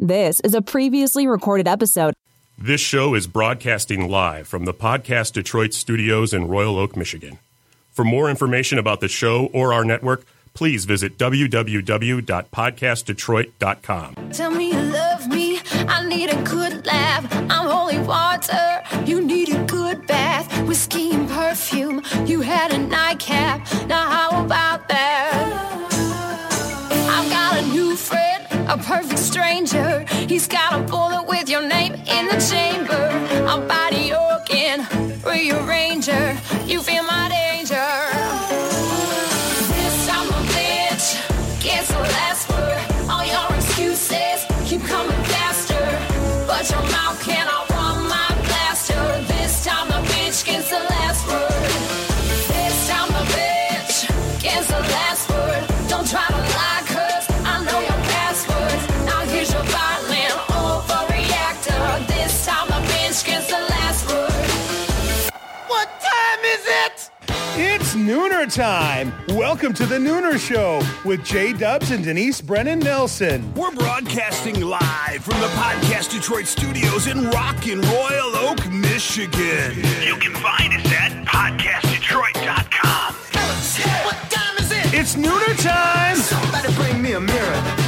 This is a previously recorded episode. This show is broadcasting live from the Podcast Detroit studios in Royal Oak, Michigan. For more information about the show or our network, please visit www.podcastdetroit.com. Tell me you love me. I need a good laugh. I'm holy water. You need a good bath. Whiskey and perfume. You had a nightcap. Now how about that? A perfect stranger. He's got a bullet with your name in the chamber. I'm body organ, rearranger. Nooner time. Welcome to the Nooner Show with Jay Dubs and Denise Brennan Nelson. We're broadcasting live from the Podcast Detroit studios in Rockin' Royal Oak, Michigan. You can find us at podcastdetroit.com. What time is it? It's Nooner time. Somebody bring me a mirror.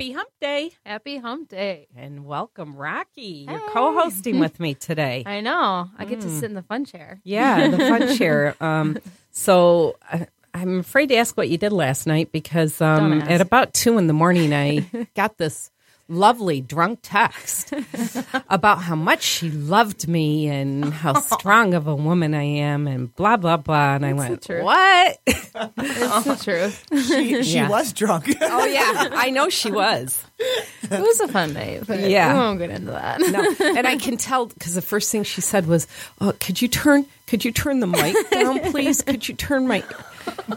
Happy Hump Day Happy Hump Day. and welcome, Rocky. You're co-hosting with me today. I know. I get to sit in the fun chair. Yeah, the fun chair. Um, so I, I'm afraid to ask what you did last night because um, at about two in the morning, I got this lovely drunk text about how much she loved me and how strong of a woman I am and blah blah blah. And I went, truth. "What? It's the truth. She, she Yeah. was drunk. oh yeah, I know she was." It was a fun night. But Yeah. We won't get into that. no, and I can tell because the first thing she said was, oh, "Could you turn? Could you turn the mic down, please? Could you turn my?"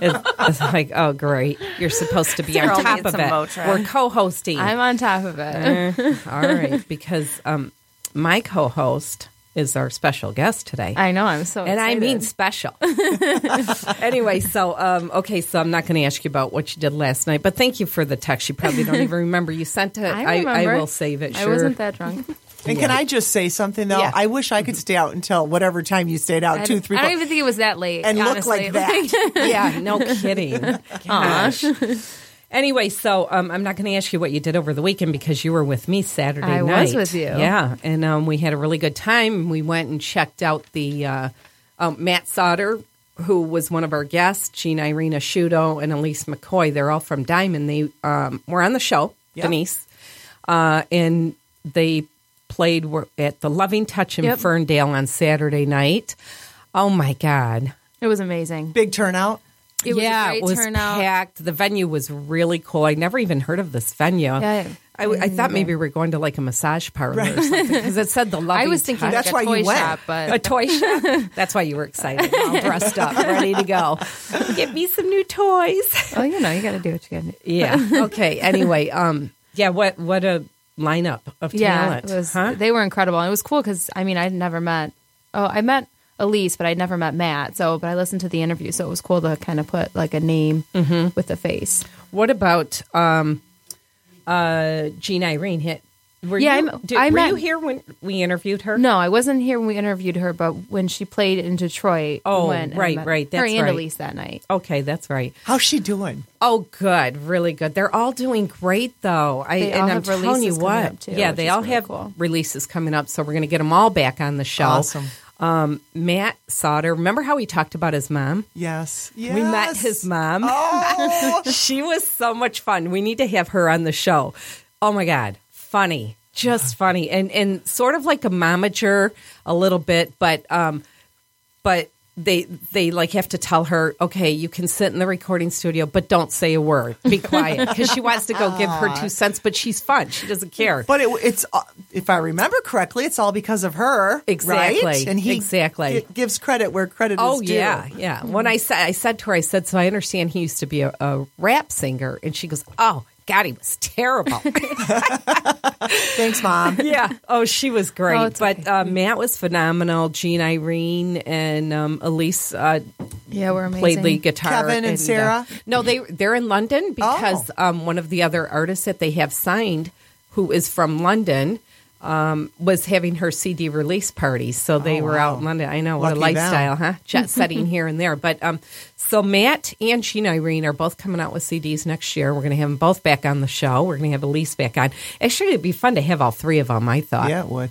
It's, it's like, oh, great! You're supposed to be on top of it. Motrin. We're co-hosting. I'm on top of it. Eh, all right, because um, my co-host is our special guest today. I know. I'm so and I mean special. anyway, so um, okay, so I'm not going to ask you about what you did last night, but thank you for the text. You probably don't even remember. You sent it. I I, remember. will save it. I wasn't that drunk. And can I just say something though? Yeah. I wish I could stay out until whatever time you stayed out, I two, three, I don't four, even think it was that late. and look like that. yeah, no kidding. Gosh. Anyway, so um, I'm not going to ask you what you did over the weekend because you were with me Saturday I night. was with you. Yeah, and um, we had a really good time. We went and checked out the uh, um, Matt Sauter, who was one of our guests, Jean Irene Asciuto and Elise McCoy. They're all from Diamond. They um, were on the show, Yep. Denise, uh, and they played at the Loving Touch in Yep. Ferndale on Saturday night. Oh my God! It was amazing. big turnout. It was yeah, a great it was turnout. packed. The venue was really cool. I never even heard of this venue. Yeah, I, I thought maybe we were going to like a massage parlor or something because it said the loving I was thinking touch. That's like why a you toy went. shop, but a toy shop. That's why you were excited, all dressed up, ready to go. Get me some new toys. oh, you know, you got to do what you got to do. Yeah. Okay. Anyway, um, yeah. What what a lineup of Yeah, talent. it was. huh? They were incredible. And it was cool because I mean, I'd never met. Oh, I met Elise, but I'd never met Matt. So, but I listened to the interview, so it was cool to kind of put like a name Mm-hmm. with a face. What about um, uh, Jean Irene? Hit. Were Yeah, you, I'm- did- I were met- you here when we interviewed her? No, I wasn't here when we interviewed her, but when she played in Detroit. Oh, when, I right, met right, Her that's and right. Elise that night. Okay, that's right. How's she doing? Oh, good, really good. They're all doing great, though. I They and all I'm have telling you releases coming what, up, too, yeah, they all really have cool. releases coming up, so we're going to get them all back on the show. Awesome. Um, Matt Sauter, remember how we talked about his mom? Yes. yes. We met his mom. Oh, she was so much fun. We need to have her on the show. Oh my god, funny, just funny, and and sort of like a momager a little bit, but um, but they they like have to tell her, okay, you can sit in the recording studio, but don't say a word, be quiet, because she wants to go give her two cents, but she's fun, she doesn't care. but it, it's uh, if I remember correctly, it's all because of her, Exactly, Right? And he exactly. gi- gives credit where credit Oh is due. yeah, yeah. When I said I said to her, I said, "So I understand he used to be a, a rap singer," and she goes, "Oh God, he was terrible. Thanks, mom. yeah. Oh, she was great. Oh, but okay. uh, Matt was phenomenal. Jean Irene and um, Elise uh, Yeah, we're amazing. played lead guitar. Kevin and uh, Sarah? Oh. no, they they're in London because um, one of the other artists that they have signed, who is from London. Um, was having her CD release parties. so they were out in London. I know what Oh, Lucky a them. lifestyle, huh? Jet setting here and there. But um, so Matt and Jean Irene are both coming out with CDs next year. We're going to have them both back on the show. We're going to have Elise back on. Actually, it'd be fun to have all three of them. I thought. Yeah, it would.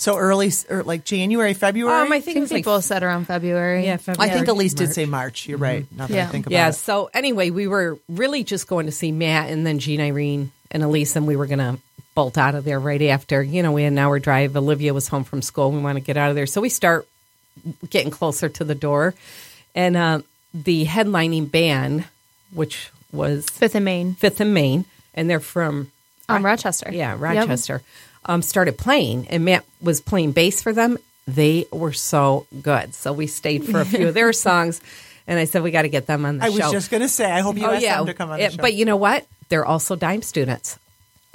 So early, or like January, February. Um, I I think it think was like people said around February. Yeah, I think Elise did say March. You're right. Now that I Yeah. think about Yeah. it. So anyway, we were really just going to see Matt and then Jean Irene and Elise, and we were going to bolt out of there right after. You know, we had an hour drive. Olivia was home from school. We want to get out of there, so we start getting closer to the door, and uh, the headlining band, which was Fifth and Main. Fifth and Main, and they're from Um, Rochester. yeah, Yep. Rochester, um, started playing, and Matt was playing bass for them. They were so good, so we stayed for a few of their songs, and I said we got to get them on the I show. I was just going to say, I hope you asked them to come on the Yeah, show. But you know what? They're also DIME students.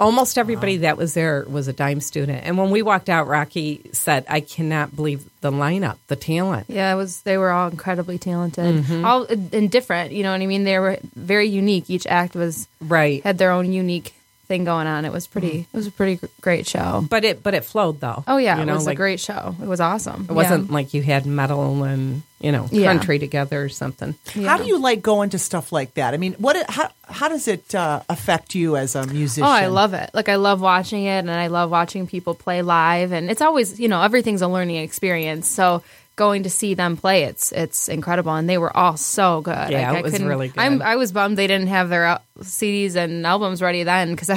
Almost everybody that was there was a DIME student. And when we walked out, Rocky said, I cannot believe the lineup, the talent. Yeah, it was. They were all incredibly talented, Mm-hmm. all and different. You know what I mean? They were very unique. Each act was Right. had their own unique thing going on. It was pretty. It was a pretty great show. But it but it flowed though. Oh yeah, You it was like, a great show. It was awesome. It wasn't like you had metal and, you know, Yeah. country together or something. How do you like going to stuff like that? I mean, what? How how does it uh, affect you as a musician? Oh, I love it. Like I love watching it and I love watching people play live and it's always, you know, everything's a learning experience. So going to see them play it's it's incredible and they were all so good. Yeah, Like, it was couldn't- really good. I'm, I was bummed they didn't have their CDs and albums ready then cuz I,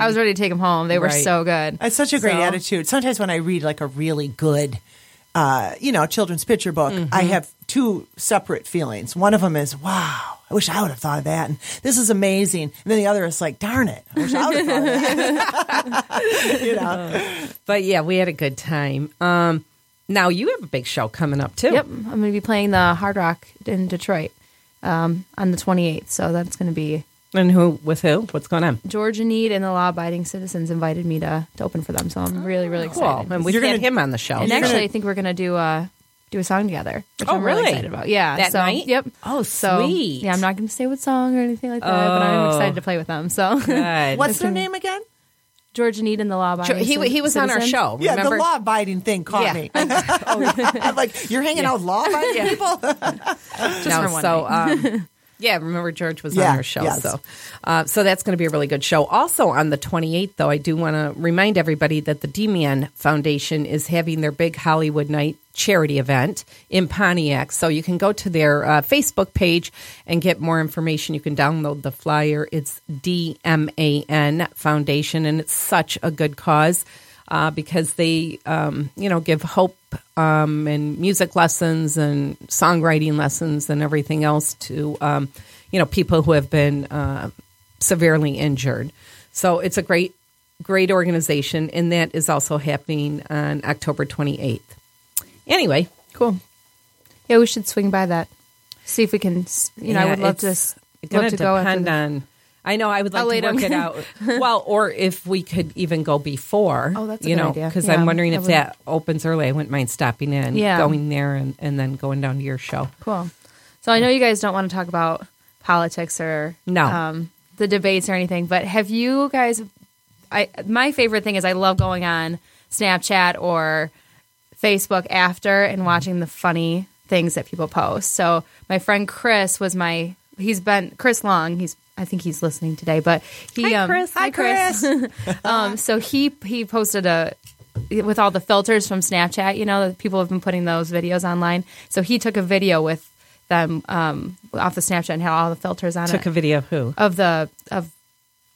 I was ready to take them home. They were Right. so good. It's such a great So- attitude. Sometimes when I read like a really good, uh, you know, children's picture book, I Mm-hmm. have two separate feelings. One of them is, wow, I wish I would have thought of that. And this is amazing. And then the other is like, darn it, I wish I would have thought of that. you know, But yeah, we had a good time. Um now you have a big show coming up too. Yep, I'm going to be playing the Hard Rock in Detroit um, on the 28th. So that's going to be And who with who? What's going on? Georgia Need and the Law Abiding Citizens invited me to, to open for them. So I'm really, really Cool. excited. And we've You're had gonna- him on the show. And You're actually, gonna- I think we're gonna do a do a song together. Which Oh, I'm really really? excited about. Yeah, That so, night? Yep. Oh, So, sweet. yeah, I'm not gonna say what song or anything like that, but I'm Oh. excited to play with them. So what's their name again? George Need and the Law Abiding. he, he was on our Citizens. show. Yeah, remember? the law abiding thing caught Yeah. me. I'm like, you're hanging out with law abiding people? Just No, for one so night. um, yeah, remember George was Yeah, on our show, yes. so uh, so that's going to be a really good show. Also on the 28th, though, I do want to remind everybody that the D-Man Foundation is having their big Hollywood Night charity event in Pontiac. So you can go to their uh, Facebook page and get more information. You can download the flyer. It's DMAN Foundation, and it's such a good cause uh, because they, um, you know, give hope um, and music lessons and songwriting lessons and everything else to, um, you know, people who have been uh, severely injured. So it's a great, great organization, and that is also happening on October 28th. Anyway, cool. Yeah, we should swing by that. See if we can. You know, I yeah, would love to. it's s- gonna Love to go depend on. I know I would like to work it out. well, or if we could even go before. Oh, that's a you good know, idea. because Yeah, I'm wondering if would- that opens early. I wouldn't mind stopping in, Yeah. going there, and, and then going down to your show. Cool. So I know you guys don't want to talk about politics or No. um, the debates or anything, but have you guys? I my favorite thing is I love going on Snapchat or Facebook after and watching the funny things that people post. So my friend Chris was my. He's been Chris Long. He's I think he's listening today, but he Hi, um, Chris. Hi, Chris. um, so he he posted a with all the filters from Snapchat. You know, that people have been putting those videos online. So he took a video with them um, off the Snapchat and had all the filters on Took it Took a video of who? of the of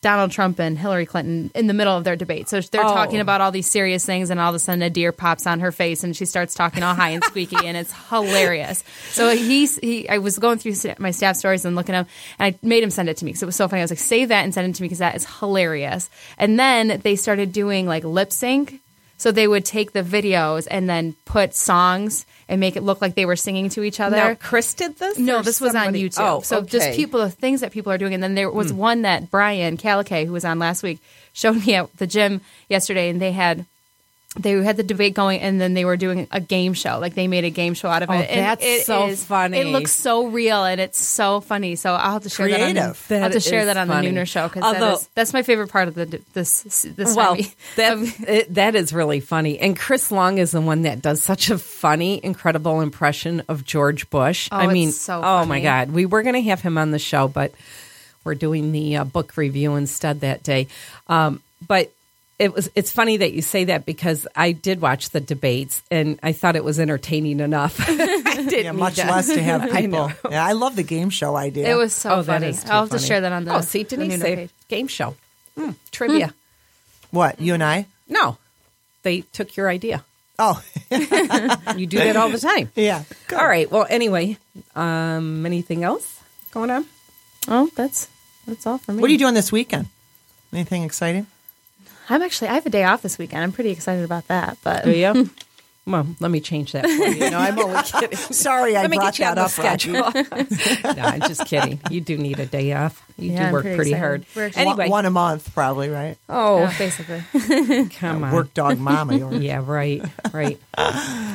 Donald Trump and Hillary Clinton in the middle of their debate. So they're Oh. talking about all these serious things, and all of a sudden a deer pops on her face, and she starts talking all high and squeaky, and it's hilarious. So he's he. I was going through my staff stories and looking up, and I made him send it to me because it was so funny. I was like, save that and send it to me because that is hilarious. And then they started doing like lip sync. So they would take the videos and then put songs and make it look like they were singing to each other. Now, Chris did this? No, this was somebody- on YouTube. Oh, so just okay. Hmm. people, the things that people are doing. And then there was one that Brian Calique, who was on last week, showed me at the gym yesterday, and they had they had the debate going, and then they were doing a game show. Like they made a game show out of Oh, it. And that's it so is- funny. It looks so real, and it's so funny. So I'll have to share that. On Creative. the, I'll have to share that on funny. the Nooner show because that is, my favorite part of the this this well, that it, that is really funny. And Chris Long is the one that does such a funny, incredible impression of George Bush. Oh, I mean, so oh my. God, we were going to have him on the show, but we're doing the uh, book review instead that day. Um, but it was it's funny that you say that because I did watch the debates and I thought it was entertaining enough. I didn't Yeah, much to- less to have I people. Yeah, I love the game show idea. it was so oh, that funny. I'll have to share that on the oh, see, the Denise say page. game show Hmm, trivia. what you and I. No, they took your idea. Oh, You do that all the time. yeah. All right. Well, anyway, um, anything else going on? Oh, that's that's all for me. What are you doing this weekend? Anything exciting? I'm actually I have a day off this weekend. I'm pretty excited about that. But Do you? well, let me change that for you. No, I'm only kidding. Sorry, I Let me brought you that up, Rocky. schedule. no, I'm just kidding. You do need a day off. You Yeah, do I'm work pretty pretty, hard. We're Anyway, One, one a month, probably, right? oh, yeah, basically. come on. Work dog mama. yours. Yeah, right, right.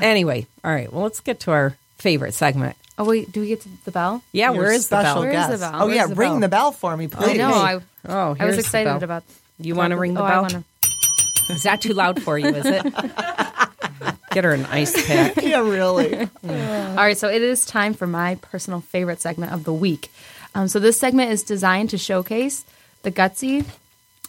anyway, all right. Well, let's get to our favorite segment. Oh wait, do we get to the bell? Yeah, Your where is the special bell? Where is the bell? Oh Where's yeah, the ring bell? the bell for me, please. I know. I, Oh, I was excited bell. about. You want to ring the oh, bell? wanna- Is that too loud for you? Is it? Get her an ice pack. yeah, really. All right, so it is time for my personal favorite segment of the week. Um, so this segment is designed to showcase the gutsy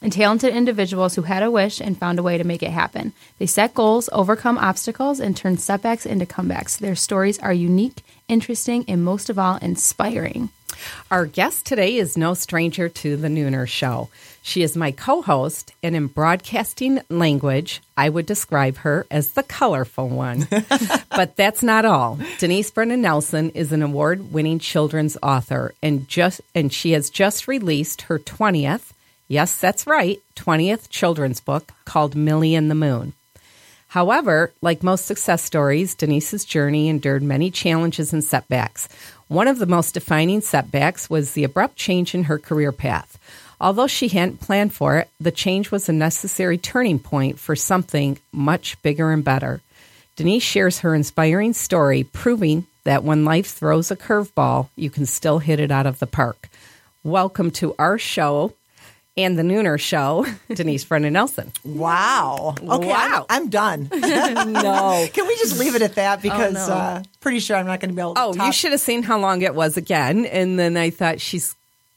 and talented individuals who had a wish and found a way to make it happen. They set goals, overcome obstacles, and turn setbacks into comebacks. Their stories are unique, interesting, and most of all, inspiring. Our guest today is no stranger to the Nooner Show. She is my co host, and in broadcasting language, I would describe her as the colorful one. but that's not all. Denise Brennan Nelson is an award winning children's author, and, just, and she has just released her 20th, yes, that's right, 20th children's book called Millie and the Moon. However, like most success stories, Denise's journey endured many challenges and setbacks. One of the most defining setbacks was the abrupt change in her career path. Although she hadn't planned for it, the change was a necessary turning point for something much bigger and better. Denise shares her inspiring story, proving that when life throws a curveball, you can still hit it out of the park. Welcome to our show and the Nooner Show, Denise Brennan Nelson. Wow. Okay, Wow. I'm, I'm done. no. Can we just leave it at that? Because no. uh, pretty sure I'm not going to be able to. Oh, you should have seen how long it was again. And then I thought she's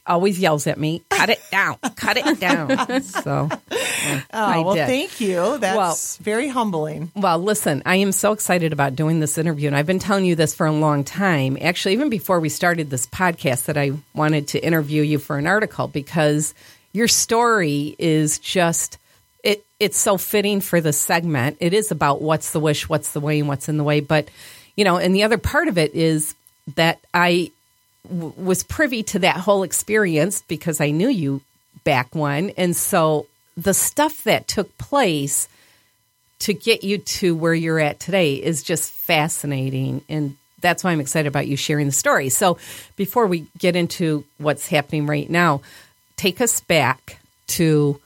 always yells at me, cut it down, cut it down. So Oh, I well, thank you. That's Well- very humbling. Well, listen, I am so excited about doing this interview, and I've been telling you this for a long time. Actually, even before we started this podcast, that I wanted to interview you for an article because your story is just it. It's so fitting for the segment. It is about what's the wish, what's the way, and what's in the way. But you know, and the other part of it is that I was privy to that whole experience because I knew you back when, and so the stuff that took place to get you to where you're at today is just fascinating and that's why I'm excited about you sharing the story. So, before we get into what's happening right now, take us back to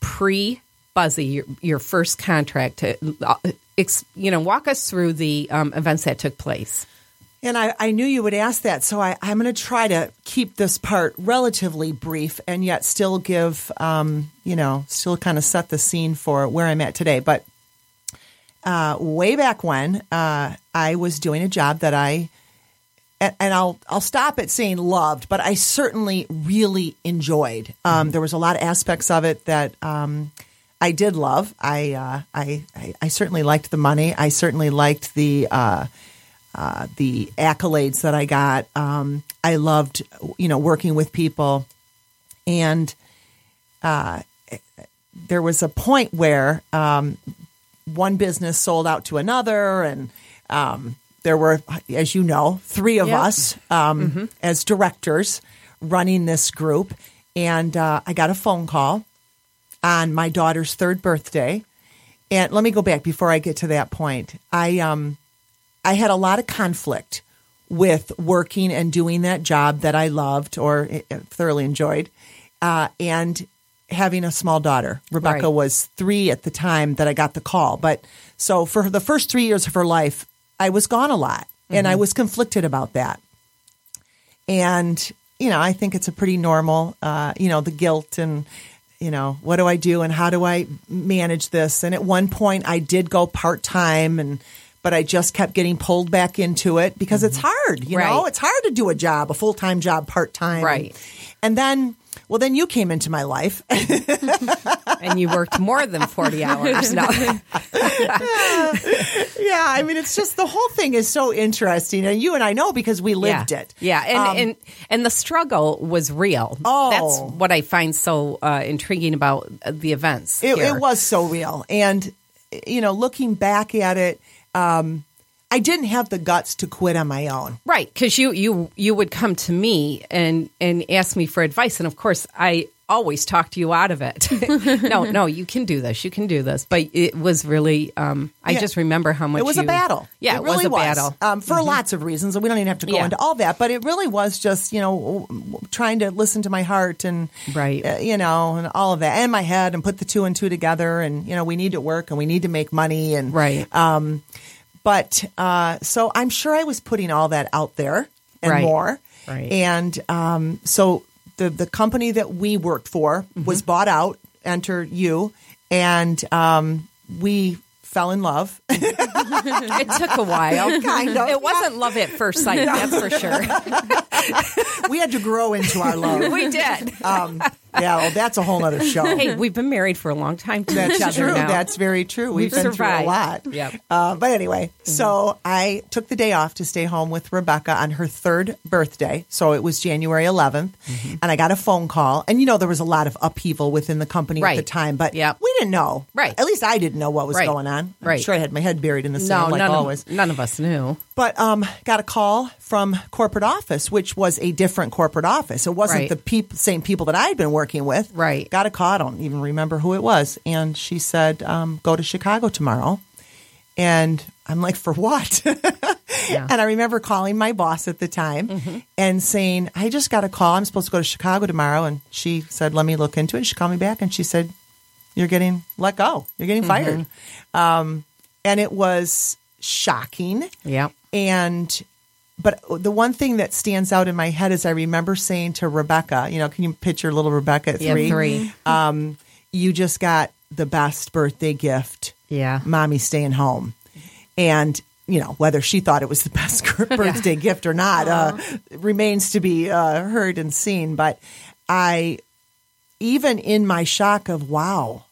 pre Buzzy, your, your first contract. To, uh, you know, walk us through the um, events that took place. And I, I knew you would ask that, so I, I'm going to try to keep this part relatively brief and yet still give, um, you know, still kind of set the scene for where I'm at today. But uh, way back when, uh, I was doing a job that I, and, and I'll I'll stop at saying loved, but I certainly really enjoyed. Um, there was a lot of aspects of it that um, I did love. I, uh, I I I certainly liked the money. I certainly liked the. Uh, the accolades that I got. Um, I loved, you know, working with people, and uh, there was a point where um, one business sold out to another, and um, there were, as you know, three of Yep. us um, as directors running this group, and uh, I got a phone call on my daughter's third birthday. and let me go back before I get to that point. I um, I had a lot of conflict with working and doing that job that I loved or uh, thoroughly enjoyed, uh, and having a small daughter. Rebecca Right. was three at the time that I got the call. But so for the first three years of her life, I was gone a lot, and I was conflicted about that. And you know, I think it's a pretty normal, uh, you know, the guilt and you know, what do I do and how do I manage this? And at one point, I did go part time and. But I just kept getting pulled back into it because it's hard, you know. It's hard to do a job, a full time job, part time. Right. And then, well, then you came into my life, and you worked more than 40 hours. No. yeah, I mean, it's just the whole thing is so interesting, and you and I know because we lived yeah. it. Yeah, and, Um, and and the struggle was real. Oh. that's what I find so uh, intriguing about uh, the events. it, here. it was so real, and you know, looking back at it, um, I didn't have the guts to quit on my own. right because you you you would come to me and and ask me for advice, and of course I always talked you out of it. no, no, you can do this. You can do this. But it was really. Um, I Yeah. just remember how much It was a battle. Yeah, it, it, really was a battle. Um, for lots of reasons, and we don't even have to go Yeah. into all that. But it really was just you know trying to listen to my heart and Right. uh, you know, and all of that, and my head, and put the two and two together, and you know, we need to work and we need to make money, and Right. Um, but uh, so I'm sure I was putting all that out there and Right. more, Right. and um, so the the company that we worked for was Mm-hmm. bought out. Enter you, and um, we fell in love. it took a while. Kind of, It wasn't love at first sight. That's for sure. we had to grow into our love. we did. Um, yeah, well, that's a whole other show. Hey, we've been married for a long time to each That's other true. now. That's very true. We've, We've been survived. through a lot. Yep. Uh, but anyway, so I took the day off to stay home with Rebecca on her third birthday. So it was January 11th, and I got a phone call. And you know, there was a lot of upheaval within the company at the time, but Yep. we didn't know. Right. At least I didn't know what was Right. going on. I'm Right. sure I had my head buried in the no, sand like none always. of none of us knew. But um, got a call from corporate office, which was a different corporate office. It wasn't Right. the peop- same people that I had been working with. Right. Got a call. I don't even remember who it was. And she said, um, go to Chicago tomorrow. And I'm like, for what? And I remember calling my boss at the time Mm-hmm. and saying, I just got a call. I'm supposed to go to Chicago tomorrow. And she said, let me look into it. She called me back and she said, you're getting let go. You're getting fired. Um, and it was shocking. Yeah. And but the one thing that stands out in my head is I remember saying to Rebecca, you know, can you picture little Rebecca at Yeah, three? three. Um, you just got the best birthday gift. Yeah. Mommy staying home. And, you know, whether she thought it was the best birthday gift or not uh, remains to be uh, heard and seen. But I, even in my shock of, wow,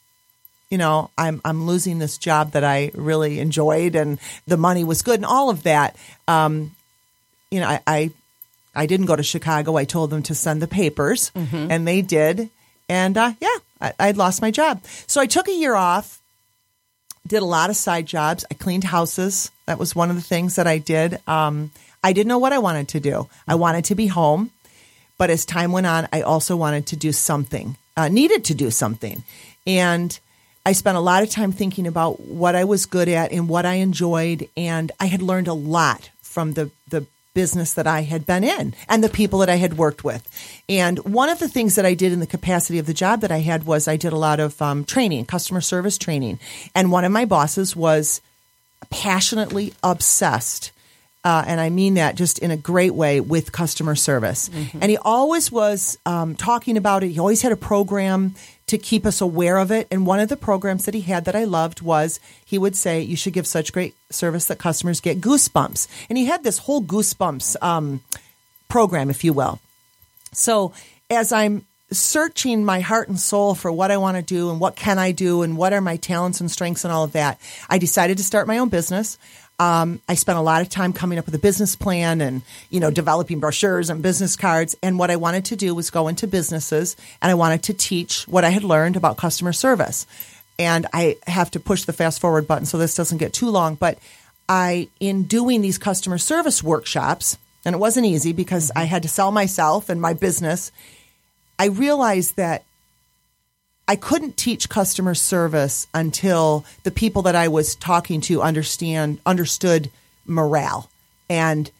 you know, I'm I'm losing this job that I really enjoyed and the money was good and all of that. Um, you know, I, I I didn't go to Chicago. I told them to send the papers, and they did. And uh, yeah, I, I'd lost my job, so I took a year off. Did a lot of side jobs. I cleaned houses. That was one of the things that I did. Um, I didn't know what I wanted to do. I wanted to be home. But as time went on, I also wanted to do something, uh, needed to do something. And I spent a lot of time thinking about what I was good at and what I enjoyed. And I had learned a lot from the, the business that I had been in and the people that I had worked with. And one of the things that I did in the capacity of the job that I had was I did a lot of um, training, customer service training. And one of my bosses was passionately obsessed uh, and I mean that just in a great way with customer service. And he always was um, talking about it. He always had a program to keep us aware of it. And one of the programs that he had that I loved was he would say, You should give such great service that customers get goosebumps. And he had this whole goosebumps um, program, if you will. So as I'm searching my heart and soul for what I want to do and what can I do and what are my talents and strengths and all of that, I decided to start my own business. Um, I spent a lot of time coming up with a business plan and you know developing brochures and business cards. And what I wanted to do was go into businesses and I wanted to teach what I had learned about customer service. And I have to push the fast forward button so this doesn't get too long. But I, in doing these customer service workshops, and it wasn't easy because I had to sell myself and my business. I realized that I couldn't teach customer service until the people that I was talking to understand understood morale and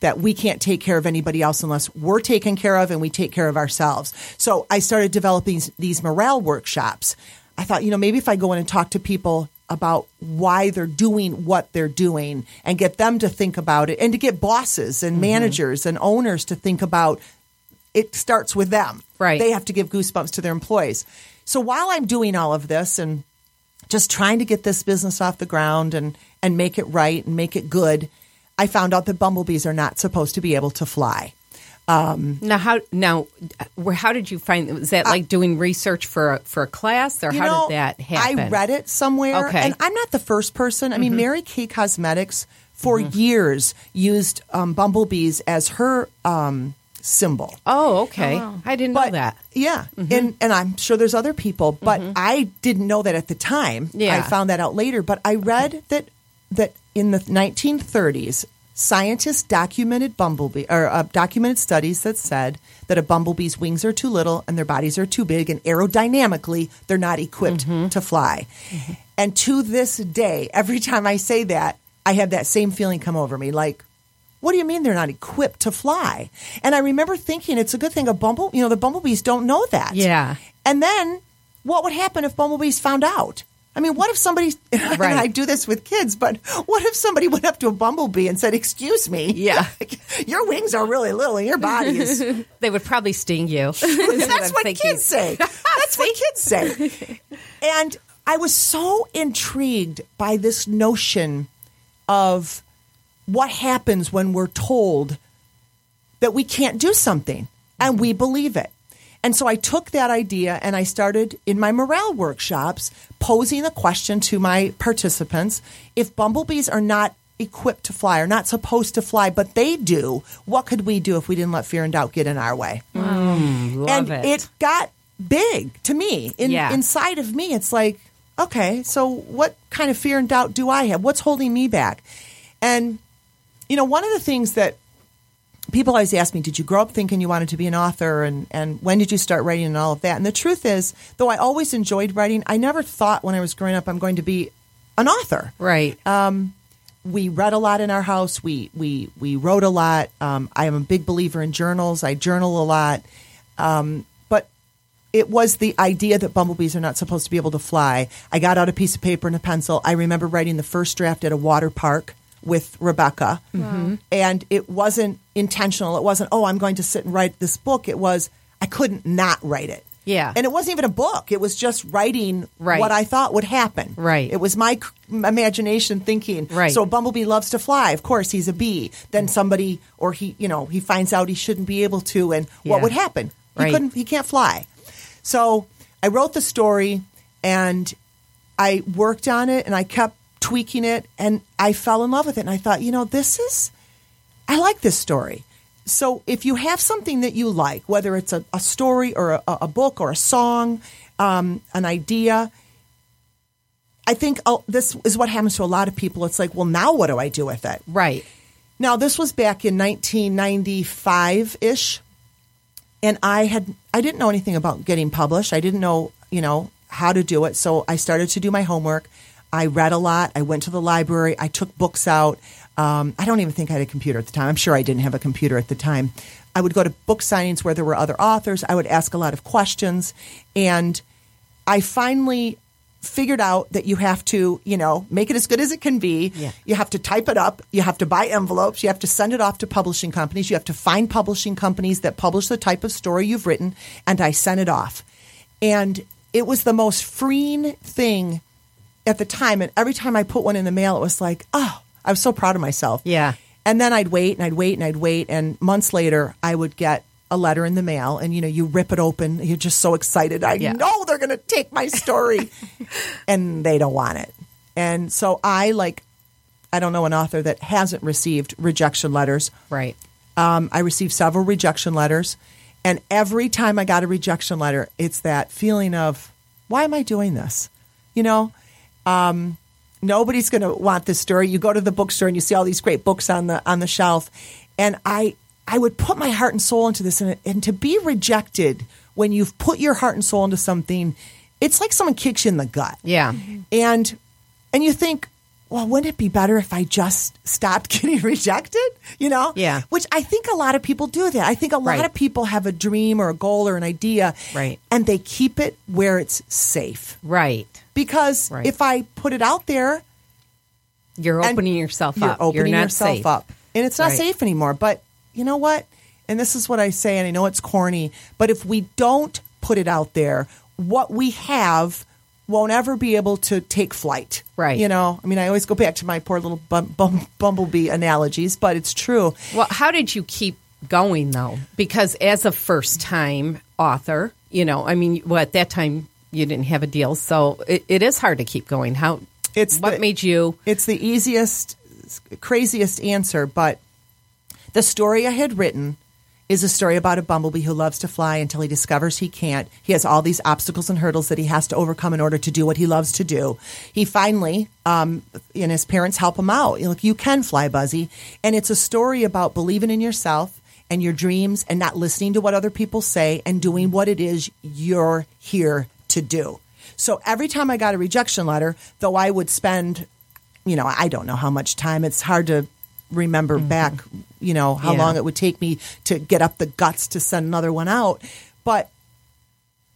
that we can't take care of anybody else unless we're taken care of and we take care of ourselves. So I started developing these, morale workshops. I thought, you know, maybe if I go in and talk to people about why they're doing what they're doing and get them to think about it and to get bosses and mm-hmm. managers and owners to think about it starts with them. Right. They have to give goosebumps to their employees. So while I'm doing all of this and just trying to get this business off the ground and, and make it right and make it good, I found out that bumblebees are not supposed to be able to fly. Now, how now, where how did you find? Was that like doing research for a, for a class, or how know, did that happen? I read it somewhere, Okay. Mm-hmm. and I'm not the first person. I mean, Mary Kay Cosmetics for years used um, bumblebees as her um, symbol. Oh, okay. I didn't know that. Yeah, Mm-hmm. and and I'm sure there's other people, but I didn't know that at the time. Yeah. I found that out later. But I read that that in the 1930s, scientists documented bumblebee or uh, documented studies that said that a bumblebee's wings are too little and their bodies are too big, and aerodynamically they're not equipped Mm-hmm. to fly. And to this day, every time I say that, I have that same feeling come over me, like. What do you mean they're not equipped to fly? And I remember thinking it's a good thing a bumble, you know, the bumblebees don't know that. Yeah. And then what would happen if bumblebees found out? I mean, what if somebody, and Right. I do this with kids, but what if somebody went up to a bumblebee and said, Excuse me, Yeah. your wings are really little and your body is. They would probably sting you. That's what thinking. kids say. That's what kids say. And I was so intrigued by this notion of what happens when we're told that we can't do something and we believe it. And so I took that idea and I started in my morale workshops posing a question to my participants if bumblebees are not equipped to fly, are not supposed to fly, but they do, what could we do if we didn't let fear and doubt get in our way? Mm, love and it. got big to me. In, Yeah. Inside of me, it's like, okay, so what kind of fear and doubt do I have? What's holding me back? And, you know, one of the things that people always ask me, did you grow up thinking you wanted to be an author? And, and when did you start writing and all of that? And the truth is, though I always enjoyed writing, I never thought when I was growing up I'm going to be an author right. we read a lot in our house. We we we wrote a lot. Um, I am a big believer in journals. I journal a lot. Um, but it was the idea that bumblebees are not supposed to be able to fly. I got out a piece of paper and a pencil. I remember writing the first draft at a water park with Rebecca, mm-hmm. and it wasn't intentional. It wasn't oh I'm going to sit and write this book. It was I couldn't not write it. Yeah. and it wasn't even a book. It was just writing Right. what I thought would happen. Right. It was my c- imagination thinking. Right. So bumblebee loves to fly. Of course, he's a bee. Then somebody, or he, you know, he finds out he shouldn't be able to, and Yeah. what would happen? He Right. couldn't. He can't fly. So I wrote the story, and I worked on it, and I kept tweaking it, and I fell in love with it. And I thought, you know, this is, I like this story. So if you have something that you like, whether it's a, a story or a, a book or a song, um, an idea, I think oh, this is what happens to a lot of people. It's like, well, now what do I do with it? right. Now, this was back in 1995 ish, and I had I didn't know anything about getting published. I didn't know you know how to do it, so I started to do my homework. I read a lot. I went to the library. I took books out. Um, I don't even think I had a computer at the time. I'm sure I didn't have a computer at the time. I would go to book signings where there were other authors. I would ask a lot of questions, and I finally figured out that you have to, you know, make it as good as it can be. Yeah. You have to type it up. You have to buy envelopes. You have to send it off to publishing companies. You have to find publishing companies that publish the type of story you've written. And I sent it off. And it was the most freeing thing at the time. And every time I put one in the mail, it was like, oh, I was so proud of myself. Yeah. And then I'd wait and I'd wait and I'd wait. And months later, I would get a letter in the mail and, you know, you rip it open. You're just so excited. I Yeah. know they're going to take my story. and they don't want it. And so I, like, I don't know an author that hasn't received rejection letters. Right. Um, I received several rejection letters. And every time I got a rejection letter, it's that feeling of, why am I doing this? You know, um, nobody's going to want this story. You go to the bookstore and you see all these great books on the on the shelf, and I I would put my heart and soul into this, and, and to be rejected when you've put your heart and soul into something, it's like someone kicks you in the gut. Yeah. And and you think, well, wouldn't it be better if I just stopped getting rejected? You know? Yeah. Which I think a lot of people do that. I think a lot Right. of people have a dream or a goal or an idea. Right. And they keep it where it's safe. Right. Because Right. if I put it out there, You're opening yourself you're up. opening you're yourself safe. up. And it's not Right. safe anymore. But you know what? And this is what I say, and I know it's corny, but if we don't put it out there, what we have won't ever be able to take flight. Right. You know, I mean, I always go back to my poor little bum, bum, bumblebee analogies, but it's true. Well, how did you keep going though? Because as a first time author, you know, I mean, well, at that time you didn't have a deal, so it, it is hard to keep going. How? It's what the- made you? It's the easiest, craziest answer, but the story I had written is a story about a bumblebee who loves to fly until he discovers he can't. He has all these obstacles and hurdles that he has to overcome in order to do what he loves to do. He finally, um, and his parents help him out. Look, you can fly, Buzzy. And it's a story about believing in yourself and your dreams and not listening to what other people say and doing what it is you're here to do. So every time I got a rejection letter, though I would spend you know, I don't know how much time. It's hard to remember back, you know, how Yeah. long it would take me to get up the guts to send another one out. But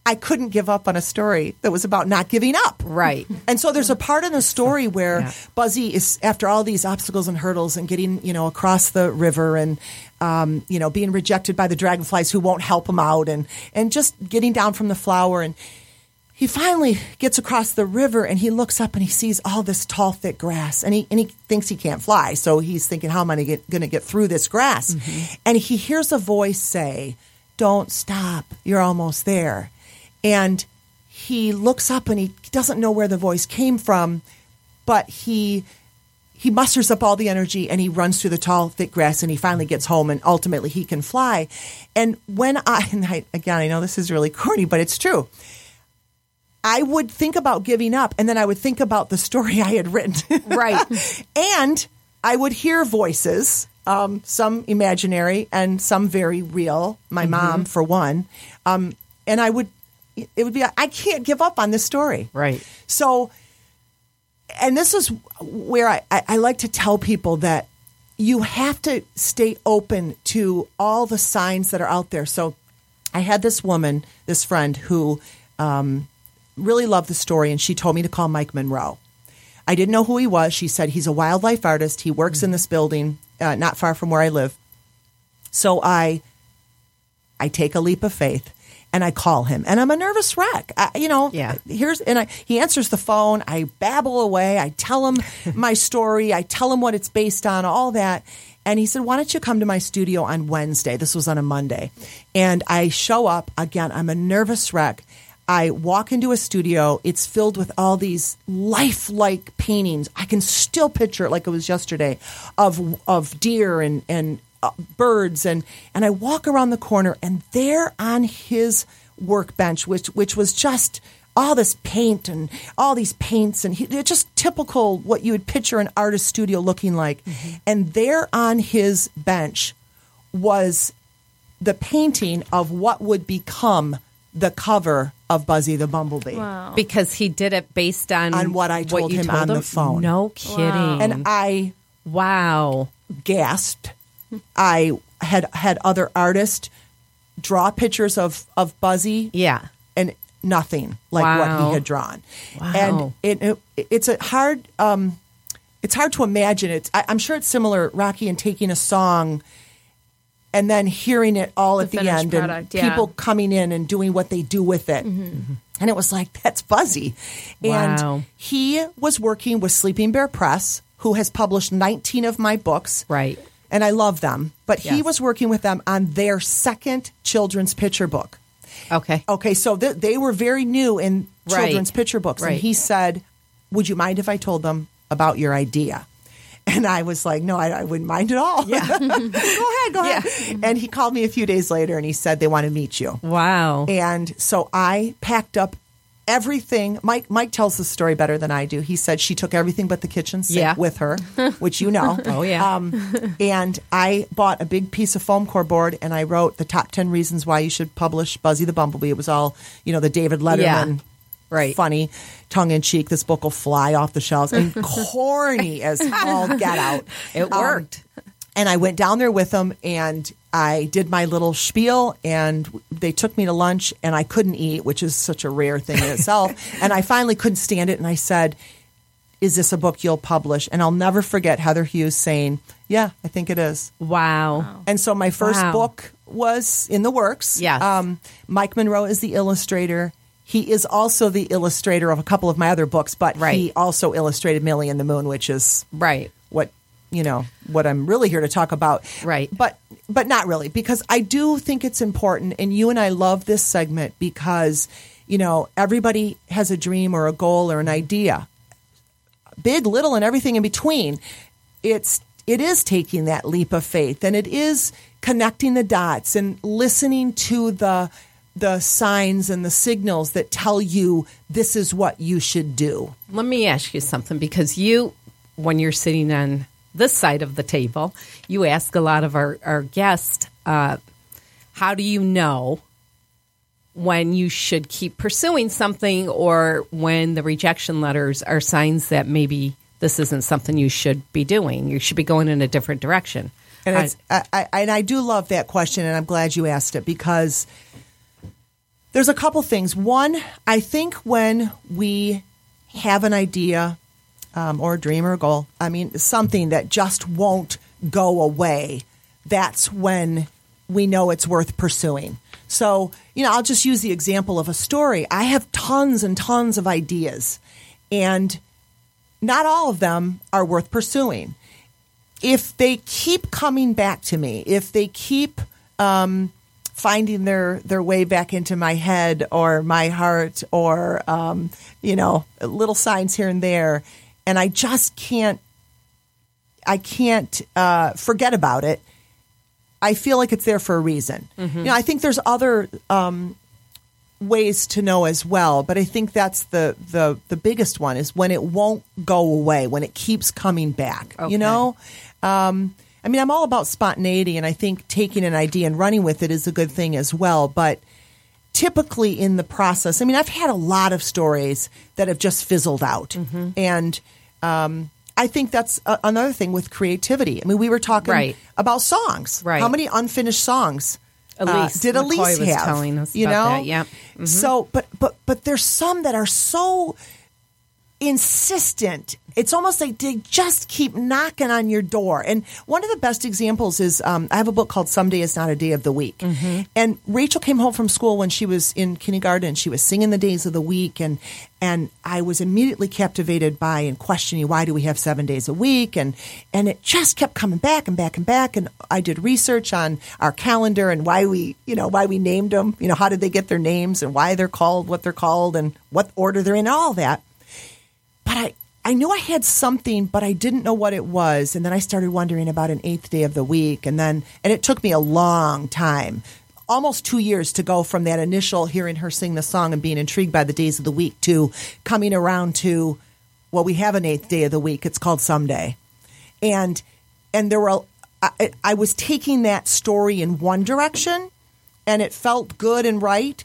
I couldn't give up on a story that was about not giving up. Right. And so there's a part in the story where Yeah. Buzzy is after all these obstacles and hurdles and getting, you know, across the river and um, you know, being rejected by the dragonflies who won't help him out and and just getting down from the flower and he finally gets across the river and he looks up and he sees all this tall, thick grass and he and he thinks he can't fly. So he's thinking, how am I going to get through this grass? Mm-hmm. And he hears a voice say, "Don't stop. You're almost there." And he looks up and he doesn't know where the voice came from, but he he musters up all the energy and he runs through the tall, thick grass and he finally gets home and ultimately he can fly. And when I, and I again, I know this is really corny, but it's true. I would think about giving up and then I would think about the story I had written. Right. and I would hear voices, um, some imaginary and some very real. My mom, for one. Um, and I would, it would be, I can't give up on this story. Right. So, and this is where I, I, I like to tell people that you have to stay open to all the signs that are out there. So, I had this woman, this friend, who um, really loved the story, and she told me to call Mike Monroe. I didn't know who he was. She said he's a wildlife artist. He works in this building, uh, not far from where I live. So I, I take a leap of faith and I call him, and I'm a nervous wreck. I, you know, Yeah. Here's and I, he answers the phone. I babble away. I tell him my story. I tell him what it's based on, all that. And he said, "Why don't you come to my studio on Wednesday?" This was on a Monday, and I show up again. I'm a nervous wreck. I walk into a studio. It's filled with all these lifelike paintings. I can still picture it like it was yesterday, of of deer and and uh, birds and and I walk around the corner and there on his workbench, which which was just all this paint and all these paints and he, it's just typical what you would picture an artist studio looking like. And there on his bench was the painting of what would become the cover of Buzzy the Bumblebee. Because he did it based on On what I told you him told on the phone. No kidding. And I wow. gasped. I had had other artists draw pictures of of Buzzy Yeah. and nothing like what he had drawn. Wow. And it, it it's a hard um, it's hard to imagine. It's I, I'm sure it's similar, Rocky, in taking a song and then hearing it all at the end product, and yeah. people coming in and doing what they do with it. Mm-hmm. Mm-hmm. And it was like that's Buzzy. Wow. And he was working with Sleeping Bear Press, who has published 19 of my books Right. and I love them. But he was working with them on their second children's picture book. Okay. Okay, so th- they were very new in Right. children's picture books, and he said, "Would you mind if I told them about your idea?" And I was like, "No, I, I wouldn't mind at all. Yeah, go ahead, go ahead." And he called me a few days later, and he said they want to meet you. Wow. And so I packed up everything. Mike Mike tells the story better than I do. He said she took everything but the kitchen sink Yeah. with her, which you know. Oh, yeah. Um, and I bought a big piece of foam core board and I wrote the top ten reasons why you should publish Buzzy the Bumblebee. It was all you know the David Letterman. Yeah. Right. funny, tongue in cheek. This book will fly off the shelves and corny as all get out. It Um, worked. and I went down there with them and I did my little spiel and they took me to lunch and I couldn't eat, which is such a rare thing in itself. and I finally couldn't stand it and I said, Is this a book you'll publish? And I'll never forget Heather Hughes saying, Yeah, I think it is. wow. And so my first Wow. book was in the works. Yes. Um, Mike Monroe is the illustrator. He is also the illustrator of a couple of my other books, but Right. he also illustrated Millie and the Moon, which is Right. what you know what I'm really here to talk about. Right. But but not really because I do think it's important and you and I love this segment because you know everybody has a dream or a goal or an idea. Big, little and everything in between. It's it is taking that leap of faith and it is connecting the dots and listening to the the signs and the signals that tell you this is what you should do. Let me ask you something because you, when you're sitting on this side of the table, you ask a lot of our, our guests, uh, how do you know when you should keep pursuing something or when the rejection letters are signs that maybe this isn't something you should be doing? You should be going in a different direction. And I, I, and I do love that question, and I'm glad you asked it because there's a couple things. One, I think when we have an idea um, or a dream or a goal, I mean, something that just won't go away, that's when we know it's worth pursuing. So, you know, I'll just use the example of a story. I have tons and tons of ideas, and not all of them are worth pursuing if they keep coming back to me, if they keep um, finding their their way back into my head or my heart, or um, you know, little signs here and there, and I just can't, I can't uh, forget about it. I feel like it's there for a reason. You know, I think there's other um, ways to know as well, but I think that's the the the biggest one is when it won't go away, when it keeps coming back. Okay. You know, um, I mean, I'm all about spontaneity, and I think taking an idea and running with it is a good thing as well. But typically in the process, I mean, I've had a lot of stories that have just fizzled out, Mm-hmm. and um, I think that's a- another thing with creativity. I mean, we were talking Right. about songs. Right. How many unfinished songs? uh, did McCoy Elise was have? telling us you about know, that, yep. Mhm. So, but but but there's some that are so insistent. It's almost like they just keep knocking on your door. And one of the best examples is um, I have a book called Someday is Not a Day of the Week. And Rachel came home from school when she was in kindergarten. She was singing the days of the week, and and I was immediately captivated by and questioning why do we have seven days a week, and and it just kept coming back and back and back. And I did research on our calendar and why we you know why we named them. You know how did they get their names and why they're called what they're called and what order they're in, all that but I, I knew I had something, but I didn't know what it was. And then I started wondering about an eighth day of the week. And then, and it took me a long time, almost two years to go from that initial hearing her sing the song and being intrigued by the days of the week to coming around to, well, we have an eighth day of the week. It's called Someday. And, and there were, I, I was taking that story in one direction and it felt good and right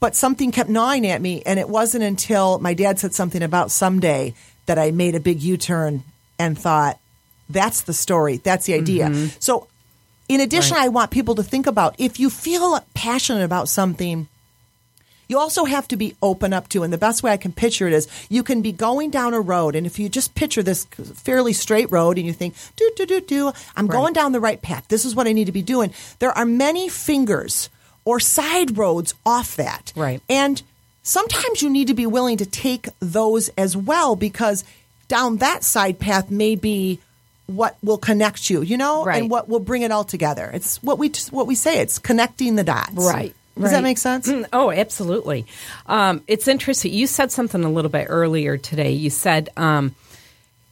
but something kept gnawing at me and it wasn't until my dad said something about someday that i made a big u-turn and thought that's the story. That's the idea. Mm-hmm. So in addition i want people to think about if you feel passionate about something you also have to be open up to and the best way i can picture it is you can be going down a road and if you just picture this fairly straight road and you think do do do do i'm going down the right path. This is what i need to be doing. There are many fingers or side roads off that Right. and sometimes you need to be willing to take those as well because down that side path may be what will connect you you know Right. and what will bring it all together it's what we what we say it's connecting the dots Right. does that make sense Mm, Oh, absolutely. Um, it's interesting. You said something a little bit earlier today. You said, um,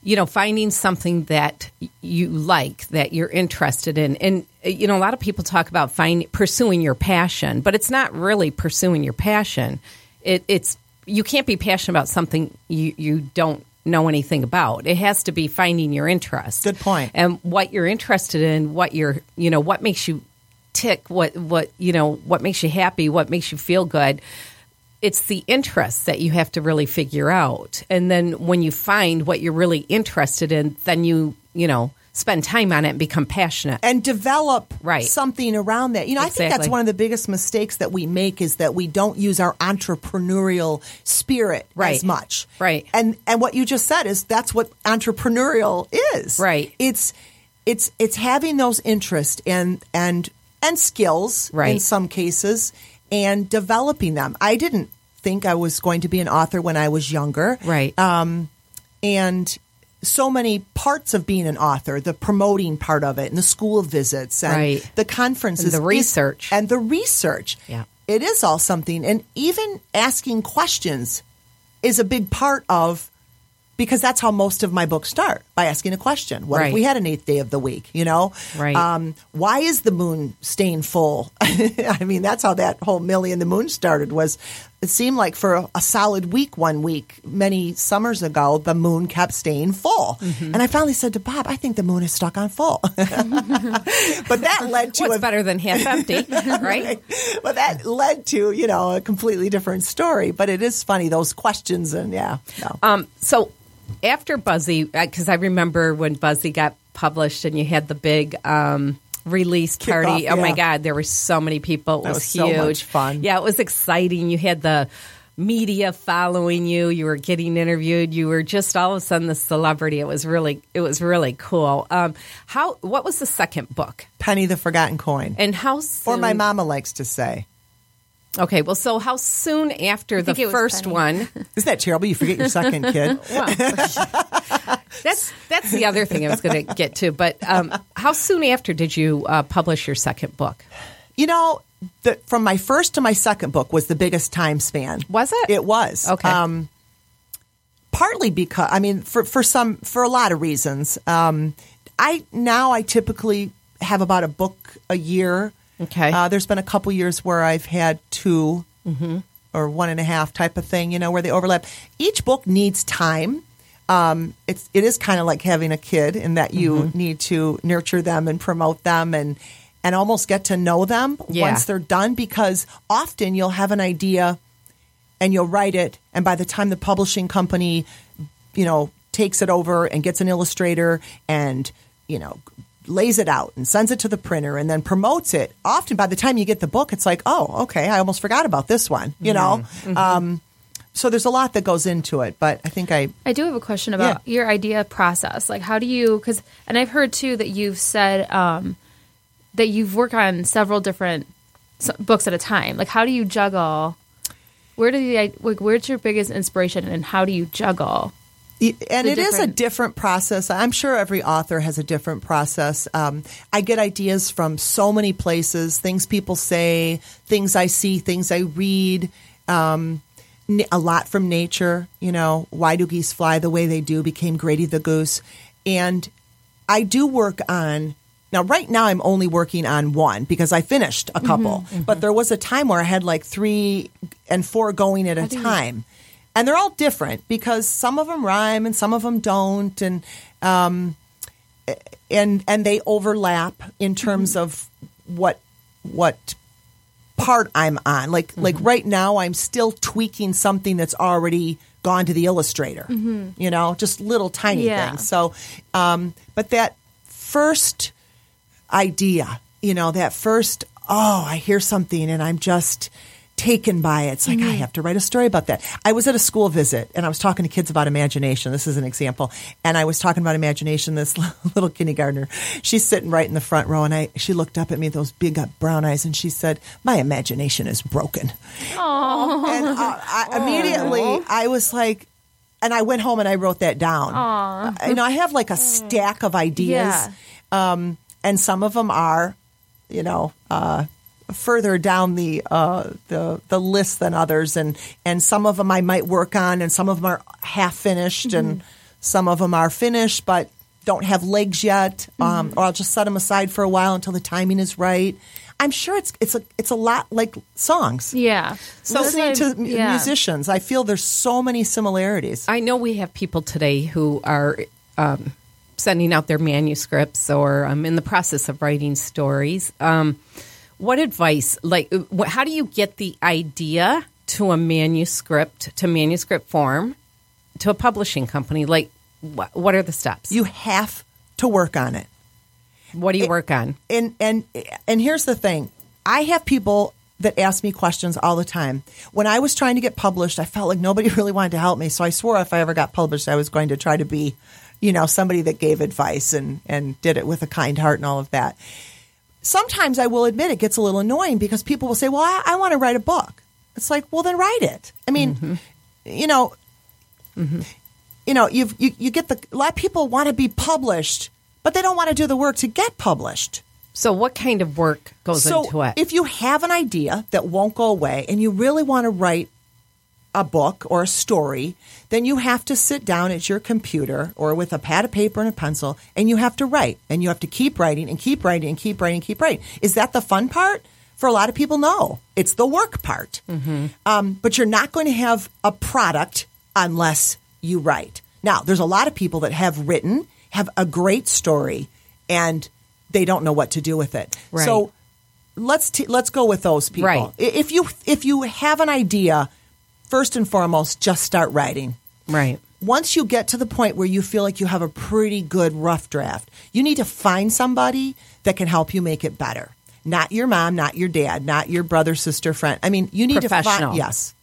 you know, finding something that you like, that you're interested in. And, you know, a lot of people talk about find, pursuing your passion, but it's not really pursuing your passion. It, it's, you can't be passionate about something you, you don't know anything about. It has to be finding your interest. Good point. And what you're interested in, what you're, you know, what makes you tick, what, what, you know, what makes you happy, what makes you feel good it's the interest that you have to really figure out. And then when you find what you're really interested in, then you, you know, spend time on it and become passionate. and develop Right. something around that. You know, I think that's one of the biggest mistakes that we make is that we don't use our entrepreneurial spirit Right. as much. Right. And and what you just said is that's what entrepreneurial is. Right. It's it's it's having those interests and and and skills in some cases and developing them. I didn't think I was going to be an author when I was younger right. Um, and so many parts of being an author the promoting part of it and the school visits and Right. the conferences And the research. and the research Yeah. it is all something and even asking questions is a big part of because that's how most of my books start by asking a question what if we had an eighth day of the week you know Right. um, why is the moon staying full i mean that's how that whole millie and the moon started was it seemed like for a, solid week one week many summers ago the moon kept staying full Mm-hmm. and i finally said to bob i think the moon is stuck on full but that led to What's a better than half empty, right? but that led to you know a completely different story but it is funny those questions and yeah no. Um, so after Buzzy, because I remember when Buzzy got published and you had the big um, release party. Kickoff, oh my. God, there were so many people. It That was, was so huge. much fun. Yeah, it was exciting. You had the media following you. You were getting interviewed. You were just all of a sudden the celebrity. It was really, it was really cool. Um, how? What was the second book? penny the forgotten coin And how? Soon, or my mama likes to say Okay, well, so how soon after the think it was first Penny. one? isn't that terrible you forget your second kid Well, that's that's the other thing I was going to get to. But um, how soon after did you uh, publish your second book? You know, the, from my first to my second book was the biggest time span. Was it? It was. Okay. Um, partly because I mean, for for some for a lot of reasons. Um, I now I typically have about a book a year. Okay. Uh, there's been a couple years where I've had 2 Mm-hmm. or one and a half type of thing. You know, where they overlap. Each book needs time. Um, it's it is kind of like having a kid in that you Mm-hmm. need to nurture them and promote them and and almost get to know them Yeah. once they're done because often you'll have an idea and you'll write it and by the time the publishing company you know takes it over and gets an illustrator and you know lays it out and sends it to the printer and then promotes it often by the time you get the book it's like oh okay i almost forgot about this one you know um, so there's a lot that goes into it but i think i I do have a question about Yeah. your idea process. Like, how do you? Because, and I've heard too that you've said um, that you've worked on several different books at a time. Like, how do you juggle? Where do the like? Where's your biggest inspiration, and how do you juggle? And it is a different- process. I'm sure every author has a different process. Um, I get ideas from so many places, things people say, things I see, things I read. Um, a lot from nature. You know, why do geese fly the way they do? Became Grady the goose, and I do work on. Now, right now, I'm only working on one because I finished a couple. But there was a time where I had like three and four going at a time and they're all different because some of them rhyme and some of them don't. And um and and they overlap in terms of what what part I'm on. Like like right now I'm still tweaking something that's already gone to the illustrator you know just little tiny Yeah. things. So um but that first idea you know that first oh I hear something and I'm just taken by it. It's like, I have to write a story about that. I was at a school visit and I was talking to kids about imagination. This is an example. And I was talking about imagination. This little kindergartner, she's sitting right in the front row and I, she looked up at me with those big uh, brown eyes and she said, my imagination is broken. And uh, I, immediately I was like, and I went home and I wrote that down. Uh, You know, I have like a stack of ideas. Yeah. Um, and some of them are, you know, uh, further down the uh, the the list than others, and and some of them I might work on, and some of them are half finished, and some of them are finished but don't have legs yet, um, or I'll just set them aside for a while until the timing is right. I'm sure it's it's a it's a lot like songs. Yeah. So listening to yeah. musicians, I feel there's so many similarities. I know we have people today who are um, sending out their manuscripts or um, in the process of writing stories. Um, what advice, like, how do you get the idea to a manuscript to manuscript form to a publishing company? Like, wh- what are the steps? You have to work on it. what do you work on? and and and here's the thing i have people that ask me questions all the time when i was trying to get published i felt like nobody really wanted to help me so i swore if i ever got published i was going to try to be you know somebody that gave advice and and did it with a kind heart and all of that sometimes i will admit it gets a little annoying because people will say well i, I want to write a book. It's like well then write it. I mean mm-hmm. you know mm-hmm. you know you've you, you get the a lot of people want to be published but they don't want to do the work to get published. So, what kind of work goes so into it? if you have an idea that won't go away and you really want to write a book or a story, then you have to sit down at your computer or with a pad of paper and a pencil and you have to write and you have to keep writing and keep writing and keep writing and keep writing. Is that the fun part? For a lot of people, no. It's the work part. Um, but you're not going to have a product unless you write. Now, there's a lot of people that have written, have a great story, and they don't know what to do with it. Right. So let's t- let's go with those people. Right. If you if you have an idea, first and foremost, just start writing. right. Once you get to the point where you feel like you have a pretty good rough draft, you need to find somebody that can help you make it better. Not your mom, not your dad, not your brother, sister, friend. I mean, you need to Professional. find yes,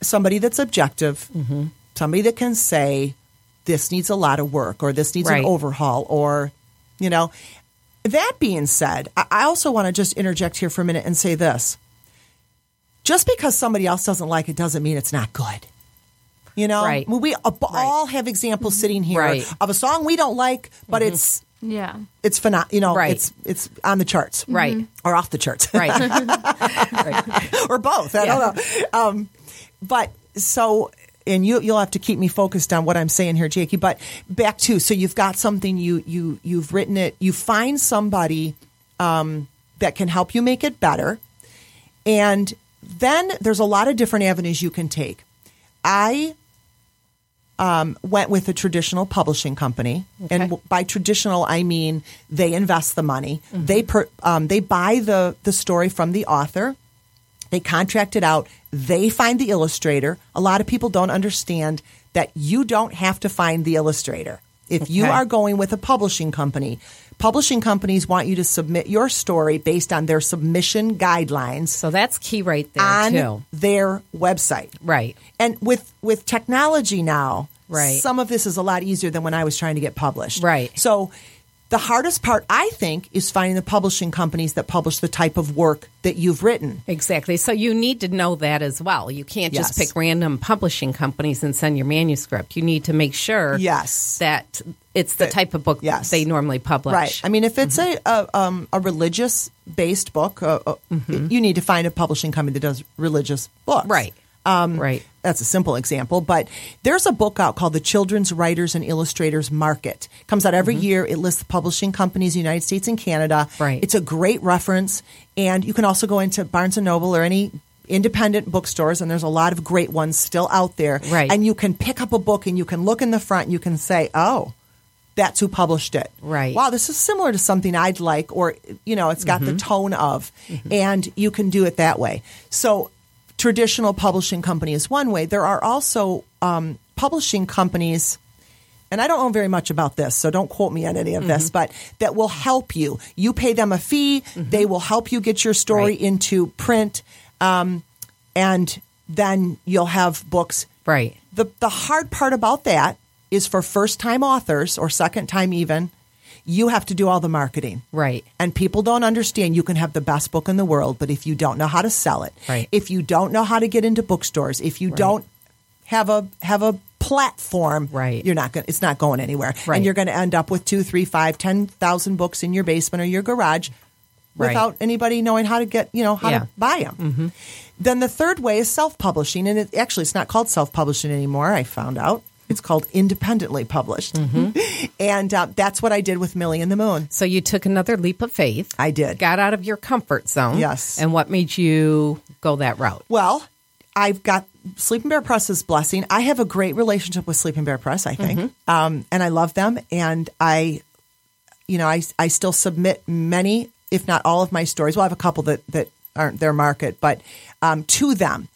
somebody that's objective, Mm-hmm. somebody that can say this needs a lot of work or this needs Right. an overhaul or you know. That being said, I also want to just interject here for a minute and say this just because somebody else doesn't like it doesn't mean it's not good. You know, Right. I mean, we all have examples sitting here Right. Mm-hmm. of a song we don't like, but it's Yeah. it's phenom- You know, Right. it's it's on the charts, Right. or off the charts, Right. or both. I don't know. Um, but so, and you you'll have to keep me focused on what I'm saying here, Jakey. But back to so you've got something you you you've written it. You find somebody um, that can help you make it better, and then there's a lot of different avenues you can take. I um, went with a traditional publishing company, and by traditional I mean they invest the money. They per, um, they buy the the story from the author. They contract it out. They find the illustrator. A lot of people don't understand that you don't have to find the illustrator. If you are going with a publishing company, publishing companies want you to submit your story based on their submission guidelines so, that's key right there, on too. their website. Right. And with with technology now, Right. some of this is a lot easier than when I was trying to get published. Right. So the hardest part I think is finding the publishing companies that publish the type of work that you've written. Exactly. So you need to know that as well. You can't just Yes. pick random publishing companies and send your manuscript. You need to make sure Yes. that it's the type of book yes. they normally publish. Right. I mean, if it's a, a um a religious based book, uh, uh, you need to find a publishing company that does religious books. right. Um, right. That's a simple example, but there's a book out called the Children's Writers and Illustrators Market. It Comes out every year. It lists publishing companies in the United States and Canada. Mm-hmm. Right. It's a great reference, and you can also go into Barnes and Noble or any independent bookstores, and there's a lot of great ones still out there. Right. And you can pick up a book and you can look in the front and you can say, "Oh, that's who published it." Right. Wow, this is similar to something I'd like, or you know, it's got the tone of, and you can do it that way. So, traditional publishing company is one way. There are also um, publishing companies. And I don't know very much about this, so don't quote me on any of this, but that will help you. You pay them a fee, they will help you get your story Right. into print, um, and then you'll have books Right. the the hard part about that is for first time authors or second time even, you have to do all the marketing. Right. And people don't understand you can have the best book in the world, but if you don't know how to sell it, Right. if you don't know how to get into bookstores, if you don't have a have a platform, Right. you're not going it's not going anywhere. Right. And you're gonna end up with two, three, five, ten thousand books in your basement or your garage Right. without anybody knowing how to get, you know, how Yeah. to buy them. Mm-hmm. Then the third way is self-publishing, and it, actually, it's not called self-publishing anymore. I found out it's called independently published, and uh, that's what I did with Millie and the Moon. So you took another leap of faith. I did. Got out of your comfort zone. Yes. And what made you go that route? Well, I've got Sleeping Bear Press's blessing. I have a great relationship with Sleeping Bear Press, I think, um, and I love them. And I, you know, I I still submit many, if not all, of my stories. Well, I have a couple that that aren't their market, but um, to them.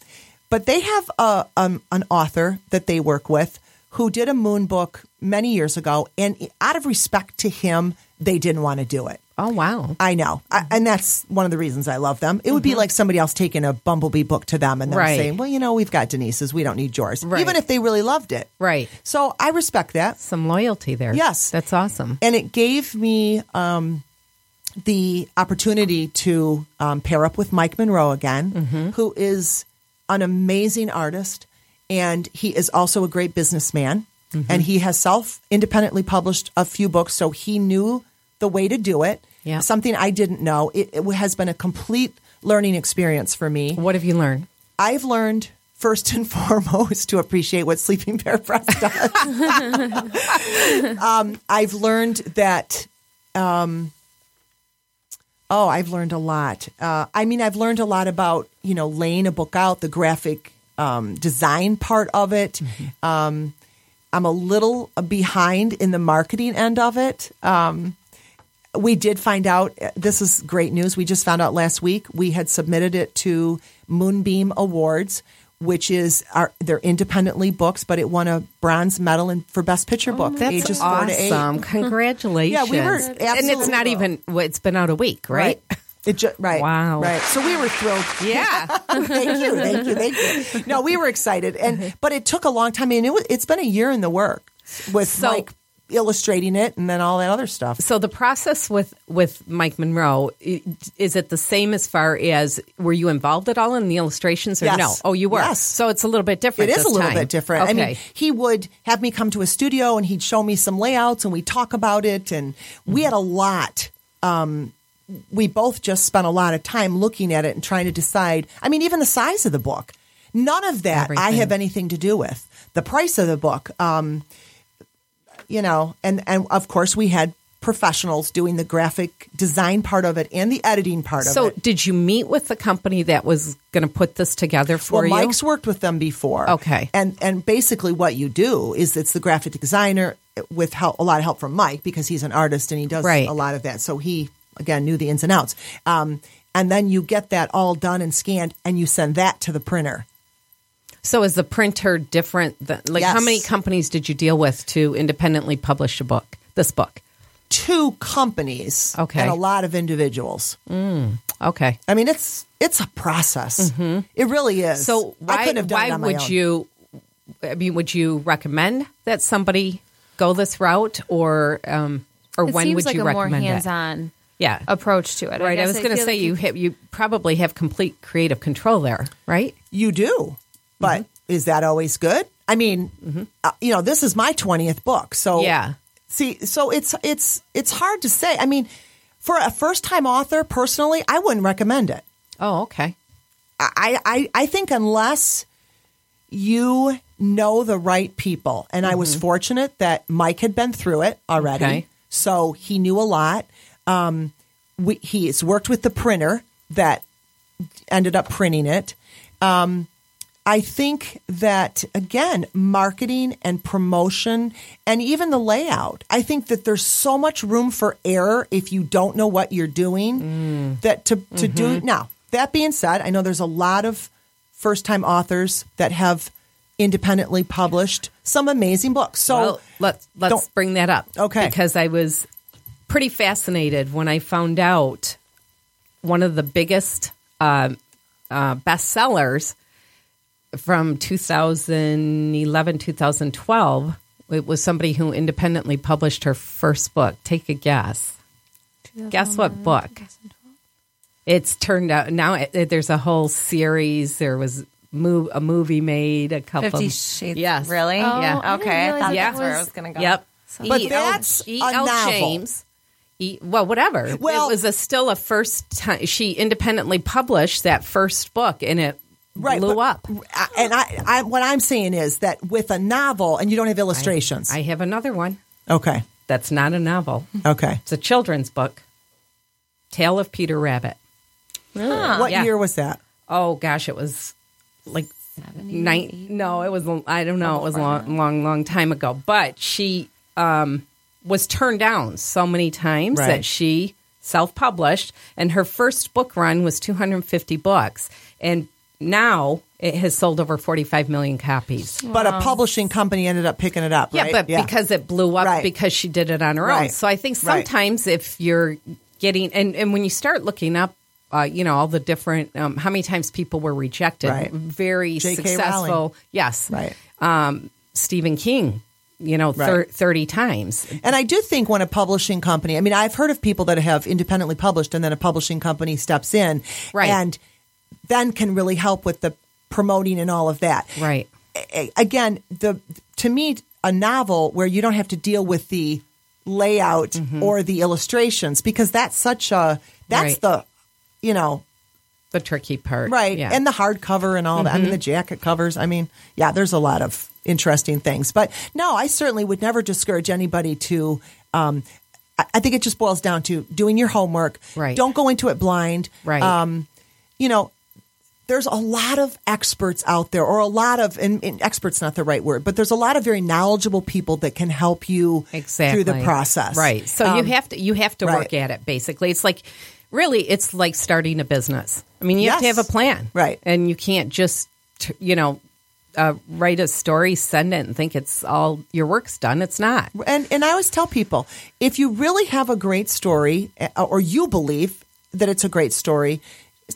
but they have a, um, an author that they work with who did a moon book many years ago, and out of respect to him, they didn't want to do it. Oh wow. I know, I, and that's one of the reasons I love them. It would be like somebody else taking a Bumblebee book to them and them Mm-hmm. Right. saying, "Well, you know, we've got Denise's, we don't need yours," Right. even if they really loved it. Right. So I respect that. Some loyalty there. Yes. That's awesome. and it gave me um, the opportunity to um, pair up with Mike Monroe again, Mm-hmm. who is an amazing artist, and he is also a great businessman. Mm-hmm. And he has self independently published a few books, so he knew the way to do it. Yeah. Something I didn't know. It, it has been a complete learning experience for me. What have you learned? I've learned first and foremost to appreciate what Sleeping Bear Press does. um, I've learned that. Um, oh, I've learned a lot. Uh, I mean, I've learned a lot about you know laying a book out, the graphic um, design part of it. Um, I'm a little behind in the marketing end of it. Um, we did find out this is great news. We just found out last week we had submitted it to Moonbeam Awards, which is our they're independently books, but it won a bronze medal in, for best picture book, Oh, That's ages four to eight. awesome. Congratulations. Yeah, we were And it's not even it's been out a week, right? It ju- right. Wow. Right. So we were thrilled. Yeah. thank you. Thank you. Thank you. No, we were excited, and but it took a long time. I mean, it was, it's been a year in the work with So- Mike illustrating it, and then all that other stuff. So the process with with Mike Monroe is it the same as far as were you involved at all in the illustrations or Yes. no? Oh, you were. Yes. So it's a little bit different. It is a little time. bit different. Okay. I mean, he would have me come to a studio and he'd show me some layouts and we'd talk about it. And we had a lot. Um, we both just spent a lot of time looking at it and trying to decide. I mean, even the size of the book. None of that I have anything to do with. The price of the book. Um, you know, and, and of course, we had professionals doing the graphic design part of it and the editing part so of it. So, did you meet with the company that was going to put this together for well, you? Mike's worked with them before. Okay. and and basically what you do is it's the graphic designer with help, a lot of help from Mike because he's an artist and he does Right. a lot of that. So he again knew the ins and outs. Um, and then you get that all done and scanned, and you send that to the printer. so is the printer different? Than, like how many companies did you deal with to independently publish a book? This book. Two companies, Okay. and a lot of individuals. Okay. I mean, it's it's a process. It really is. Mm-hmm. So I why couldn't have done why it on my would own. you? I mean, would you recommend that somebody go this route, or um, or It when seems would like you a more recommend it? Hands-on Yeah, approach to it. right. I, guess was going to say like you have you probably have complete creative control there, right? You do, but Mm-hmm. is that always good? I mean, uh, you know, this is my twentieth book, so Yeah. See, so it's it's it's hard to say. I mean, for a first time author, personally, I wouldn't recommend it. Oh, okay. I I, I think unless you know the right people, and I was fortunate that Mike had been through it already, Mm-hmm. Okay. so he knew a lot. Um, we, he's worked with the printer that ended up printing it. Um, I think that again, marketing and promotion and even the layout. I think that there's so much room for error if you don't know what you're doing. That to to do now. That being said, I know there's a lot of first time authors that have independently published some amazing books. So well, let's let's bring that up. Okay. Because I was pretty fascinated when I found out one of the biggest uh, uh, bestsellers from 2011 2012 it was somebody who independently published her first book take a guess guess what book it's turned out now it, it- there's a whole series there was move, a movie made a couple Fifty Shades. yes Really? Oh, Yeah. Okay. I realize thought that that's where I was- was going to go. Yep. But E.L. that's E.L. a novel. James. Well, whatever. Well- it was a, still a first time. She independently published that first book, and it right, blew but- up. I- And I, I, what I'm saying is that with a novel, and you don't have illustrations. I have another one okay, that's not a novel. okay. It's a children's book. Tale of Peter Rabbit. What Yeah. year was that? Oh gosh, it was like nine. No, it was. I don't know. It was a long, long, long time ago. But she um, was turned down so many times Right. that she self-published, and her first book run was 250 books. And now it has sold over 45 million copies. But a publishing company ended up picking it up, Yeah, right? but because it blew up Right. because she did it on her own. So I think Right. sometimes if you're getting and and when you start looking up. Uh, you know all the different um, how many times people were rejected Right. very J.K. successful Rowling. yes Right. um, stephen king you know thir- Right. 30 times And I do think when a publishing company, I mean, I've heard of people that have independently published and then a publishing company steps in Right. and then can really help with the promoting and all of that. right Again, the to me, a novel where you don't have to deal with the layout mm-hmm. or the illustrations because that's such a that's Right. the you know the tricky part right yeah. and the hardcover and all that. I Mm-hmm. mean, the jacket covers. I mean, yeah, there's a lot of interesting things. But no, I certainly would never discourage anybody to. Um, I- I think it just boils down to doing your homework. Right. Don't go into it blind. Right. Um, you know, there's a lot of experts out there, or a lot of, and, and experts not the right word, but there's a lot of very knowledgeable people that can help you exactly through the process. right so Um, you have to you have to right. work at it basically it's like really it's like starting a business i mean you have to have a plan Right. and you can't just you know uh, write a story send it and think it's all your work's done it's not And and I always tell people if you really have a great story uh, or you believe that it's a great story,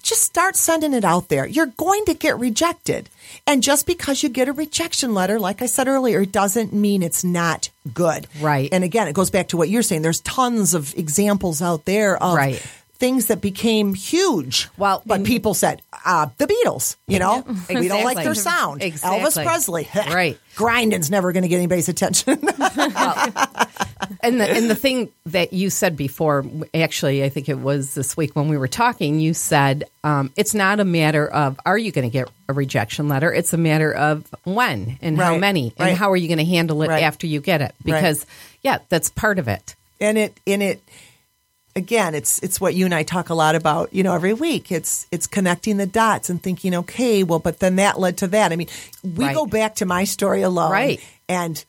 just start sending it out there. You're going to get rejected. And just because you get a rejection letter, like I said earlier, doesn't mean it's not good. Right. And again, it goes back to what you're saying. There's tons of examples out there of Right. Things that became huge. Well, but people said, uh, the Beatles, you know, we don't like their sound. Exactly. Elvis Presley. Right. Grinding's never going to get anybody's attention. and the and the thing that you said before, actually, I think it was this week when we were talking. You said um, it's not a matter of are you going to get a rejection letter. It's a matter of when and how Right, many right. and how are you going to handle it Right. after you get it. Because yeah, that's part of it. and it in it again it's it's what you and I talk a lot about you know every week it's it's connecting the dots and thinking okay well but then that led to that I mean we Right. go back to my story alone Right. and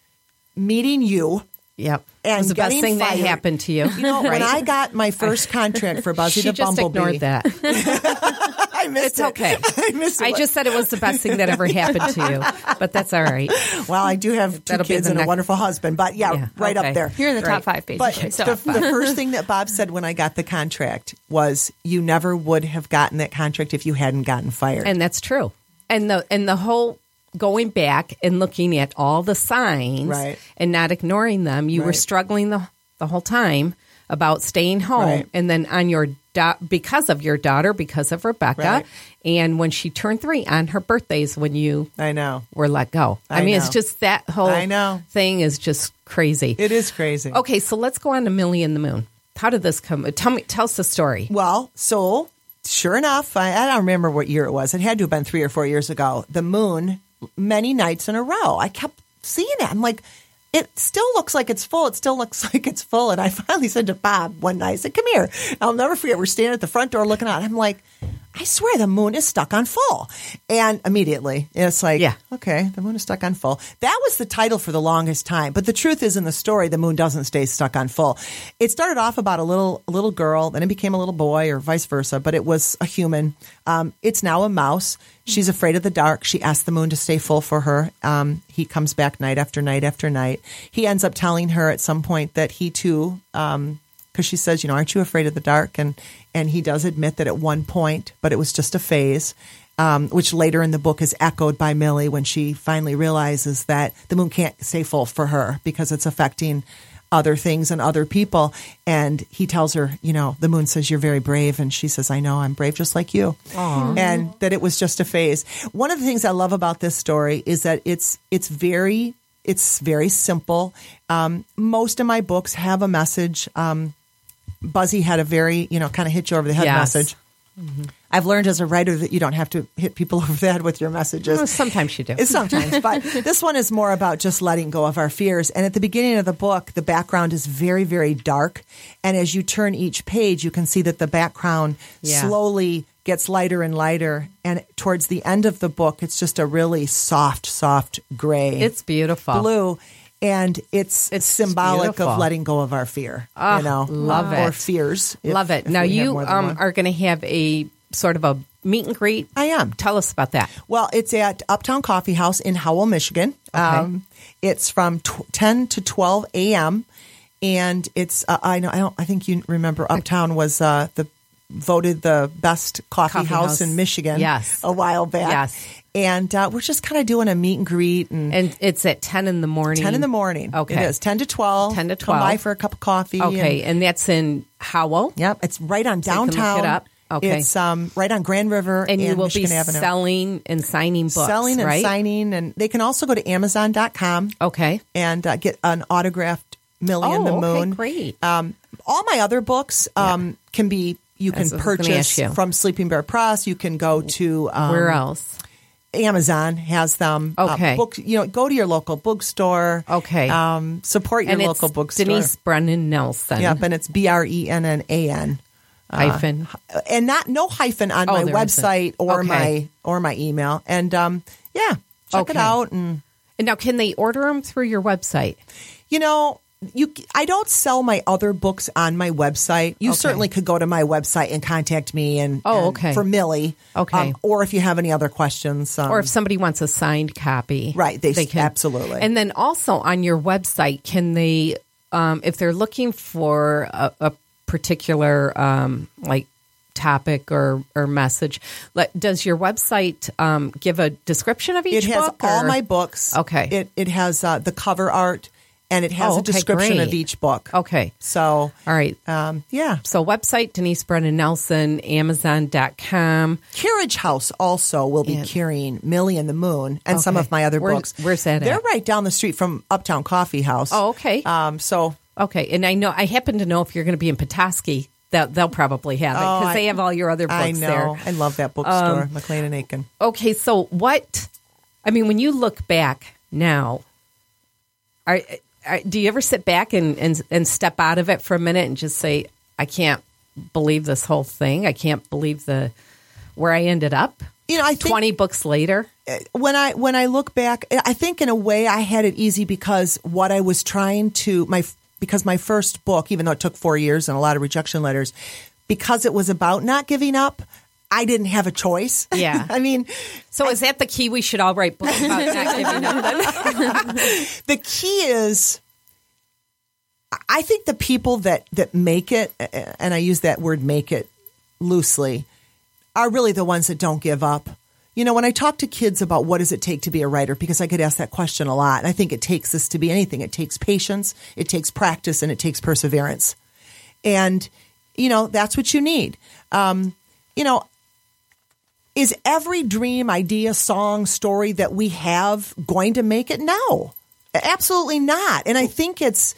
meeting you Yep, and it was the best getting thing that happened to you. you know right? when? I got my first contract for Buzzy she the just Bumblebee ignored that. I missed It's it. okay. I missed it. I just said it was the best thing that ever happened to you, but that's all right. well I do have two That'll kids the and a wonderful husband but yeah, Yeah, right okay. up there You're in the top Right. five, But basically. the, so. the first thing that Bob said when I got the contract was, "You never would have gotten that contract if you hadn't gotten fired." And that's true. And the and the whole going back and looking at all the signs Right. and not ignoring them, you were struggling the the whole time about staying home Right. and then on your da- because of your daughter because of Rebecca Right. and when she turned 3 on her birthdays when you I know were let go. I, I mean it's just that whole I know. thing is just crazy. it is crazy. Okay, so let's go on to Millie and the Moon. How did this come? Tell me tell us the story. Well, so sure enough, I, I don't remember what year it was. It had to have been three or four years ago. The moon, many nights in a row. I kept seeing it. I'm like, it still looks like it's full. It still looks like it's full. And I finally said to Bob one night, I said, come here. I'll never forget. We're standing at the front door looking out. I'm like, I swear the moon is stuck on full. And immediately it's like, Yeah. okay, the moon is stuck on full. That was the title for the longest time. But the truth is in the story, the moon doesn't stay stuck on full. It started off about a little a little girl, then it became a little boy or vice versa, but it was a human. Um, it's now a mouse. She's afraid of the dark. She asks the moon to stay full for her. Um, he comes back night after night after night. He ends up telling her at some point that he too, because she says, you know, aren't you afraid of the dark? And and he does admit that at one point, but it was just a phase. Um, which later in the book is echoed by Millie when she finally realizes that the moon can't stay full for her because it's affecting other things and other people. And he tells her, you know, the moon says, You're very brave. And she says, I know, I'm brave just like you. And that it was just a phase. One of the things I love about this story is that it's it's very it's very simple. Um, most of my books have a message. Um, Buzzy had a very, you know, kind of hit you over the head Yes. message. Mm-hmm. I've learned as a writer that you don't have to hit people over the head with your messages. Well, sometimes you do. Sometimes, but this one is more about just letting go of our fears. And at the beginning of the book, the background is very, very dark. And as you turn each page, you can see that the background Yeah. slowly gets lighter and lighter. And towards the end of the book, it's just a really soft, soft gray. It's beautiful. blue. And it's, It's symbolic beautiful. of letting go of our fear. Ah, you know, love or it. fears. if- Love it. Now you um, are going to have a sort of a meet and greet? I am. Tell us about that. Well, it's at Uptown Coffee House in Howell, Michigan. Um, it's from tw- 10 to 12 a.m. And it's, uh, I know, I don't, I think you remember Uptown was uh, the voted the best coffee, Coffee house, house. in Michigan Yes. a while back. Yes. And uh, we're just kind of doing a meet and greet and, And it's at 10 in the morning. 10 in the morning. Okay. It is 10 to 12. 10 to 12. Come by 12. for a cup of coffee. Okay. and- And that's in Howell. Yep, it's right on So can look downtown. it up. Okay. It's um, right on Grand River And you will Michigan be Avenue. selling and signing books. selling and right? signing, and they can also go to Amazon.com Okay. and uh, get an autographed Millie and the Oh, okay, Moon. great. Um, all my other books um, can be you can That's what I was gonna purchase you. from Sleeping Bear Press. You can go to um, Where else? Amazon has them. Uh, Okay. book, you know, go to your local bookstore. Okay. Um, support your and local bookstore. Denise Brennan Nelson. Yep, and it's B R E N N A N. hyphen. and not no hyphen on Oh, my website or Okay. my or my email. And um, yeah, check it out. And And now, can they order them through your website? you know, you I don't sell my other books on my website. You Okay. certainly could go to my website and contact me. And Oh, and okay. for Millie. Okay. um, or if you have any other questions, um, or if somebody wants a signed copy, Right, they- can absolutely. And then also on your website, can they, um, if they're looking for a, a particular um, like topic or or message, like, does your website um, give a description of each it has book? all my books. Okay. It it has uh, the cover art and it has Oh, a okay, description of each book. Okay. So All right. um, yeah. So website Denise Brennan Nelson, Amazon.com. Carriage House also will be Yeah. carrying Millie and the Moon and some of my other Where's- books. where's that They're at? right down the street from Uptown Coffee House. Oh, okay. Um, so Okay, and I know I happen to know if you're going to be in Petoskey, that they'll probably have it Oh, because I- they have all your other books I know there. Um, I love that bookstore, McLean and Eakin. Okay, so what? I mean, when you look back now, are do you ever sit back and, and and step out of it for a minute and just say, "I can't believe this whole thing. I can't believe the where I ended up." You know, I think Twenty books later. Uh, when I when I look back, uh, I think in a way I had it easy because what I was trying to my because my first book, even though it took four years and a lot of rejection letters, because it was about not giving up, I didn't have a choice. Yeah. I mean, So is that the key? We should all write books about not giving up. Then? the key is I think the people that that make it and I use that word make it loosely are really the ones that don't give up. You know, when I talk to kids about what does it take to be a writer because I get asked that question a lot and I think it takes this to be anything. It takes patience, it takes practice and it takes perseverance. And you know, that's what you need. Um, you know, is every dream, idea, song, story that we have going to make it? No, absolutely not. And I think it's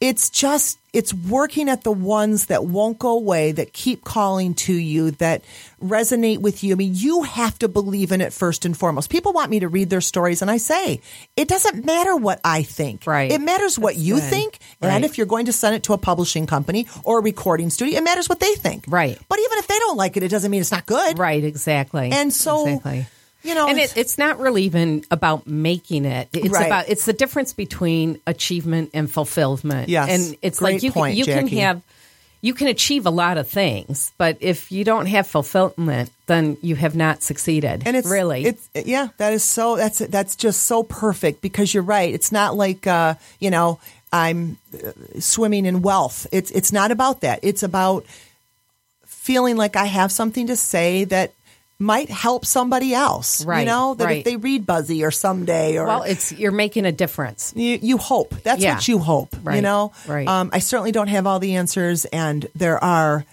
it's just it's working at the ones that won't go away, that keep calling to you, that resonate with you. I mean, you have to believe in it first and foremost. People want me to read their stories, and I say it doesn't matter what I think. Right. It matters what That's you good. think, and if you're going to send it to a publishing company or a recording studio, it matters what they think. Right. But even if they don't like it, it doesn't mean it's not good. Right, exactly. And so, exactly. You know, and it's- it, it's not really even about making it. It's Right. about it's the difference between achievement and fulfillment. Yes. and it's Great like you point, can, you can have you can achieve a lot of things, but if you don't have fulfillment, then you have not succeeded. and it's really it's yeah that is so that's that's just so perfect because you're right it's not like uh you know i'm uh, swimming in wealth it's it's not about that it's about feeling like i have something to say that might help somebody else Right. you know that right. if they read buzzy or someday or well, it's you're making a difference. you, you hope. That's Yeah. what you hope. Right. You know. right. Um, I certainly don't have all the answers, and there are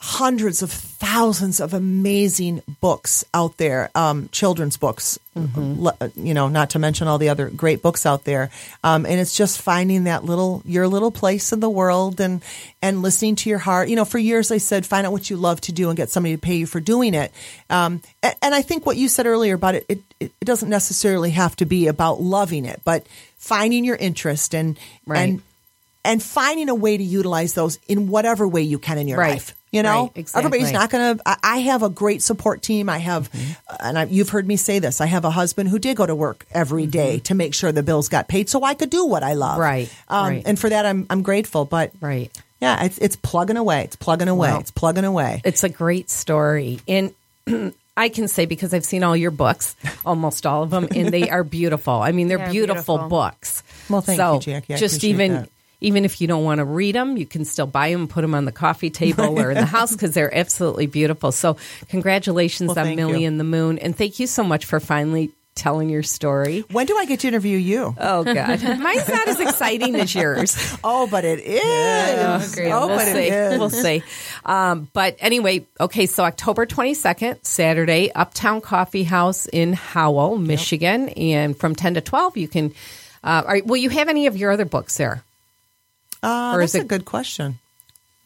hundreds of thousands of amazing books out there, um, children's books. Mm-hmm. You know, not to mention all the other great books out there. Um, and it's just finding that little your little place in the world and and listening to your heart. You know, for years I said find out what you love to do and get somebody to pay you for doing it. Um, and, and I think what you said earlier about it, it, it doesn't necessarily have to be about loving it, but finding your interest and Right. and and finding a way to utilize those in whatever way you can in your Right. life. You know, Right, exactly. everybody's not going to. I have a great support team. I have, Mm-hmm. and I, you've heard me say this. I have a husband who did go to work every day to make sure the bills got paid, so I could do what I love. Mm-hmm. Right, Um, right. And for that, I'm I'm grateful. But Right. Yeah, it's it's plugging away. It's plugging away. Wow. It's plugging away. It's a great story. And I can say because I've seen all your books, almost all of them, and they are beautiful. I mean, they're They're beautiful, beautiful. books. Well, thank so you, Jackie. I just even that. Even if you don't want to read them, you can still buy them, put them on the coffee table or in the house because they're absolutely beautiful. So congratulations Well, on Millie you. and the Moon, and thank you so much for finally telling your story. When do I get to interview you? Oh God, mine's not as exciting as yours. Oh, but it is. agreed. Oh, we'll but see. it is. We'll see. Um, but anyway, okay. So October twenty second, Saturday, Uptown Coffee House in Howell, Michigan, and from ten to twelve, you can. Uh, are, will you have any of your other books there? Uh, Or is that's a good question.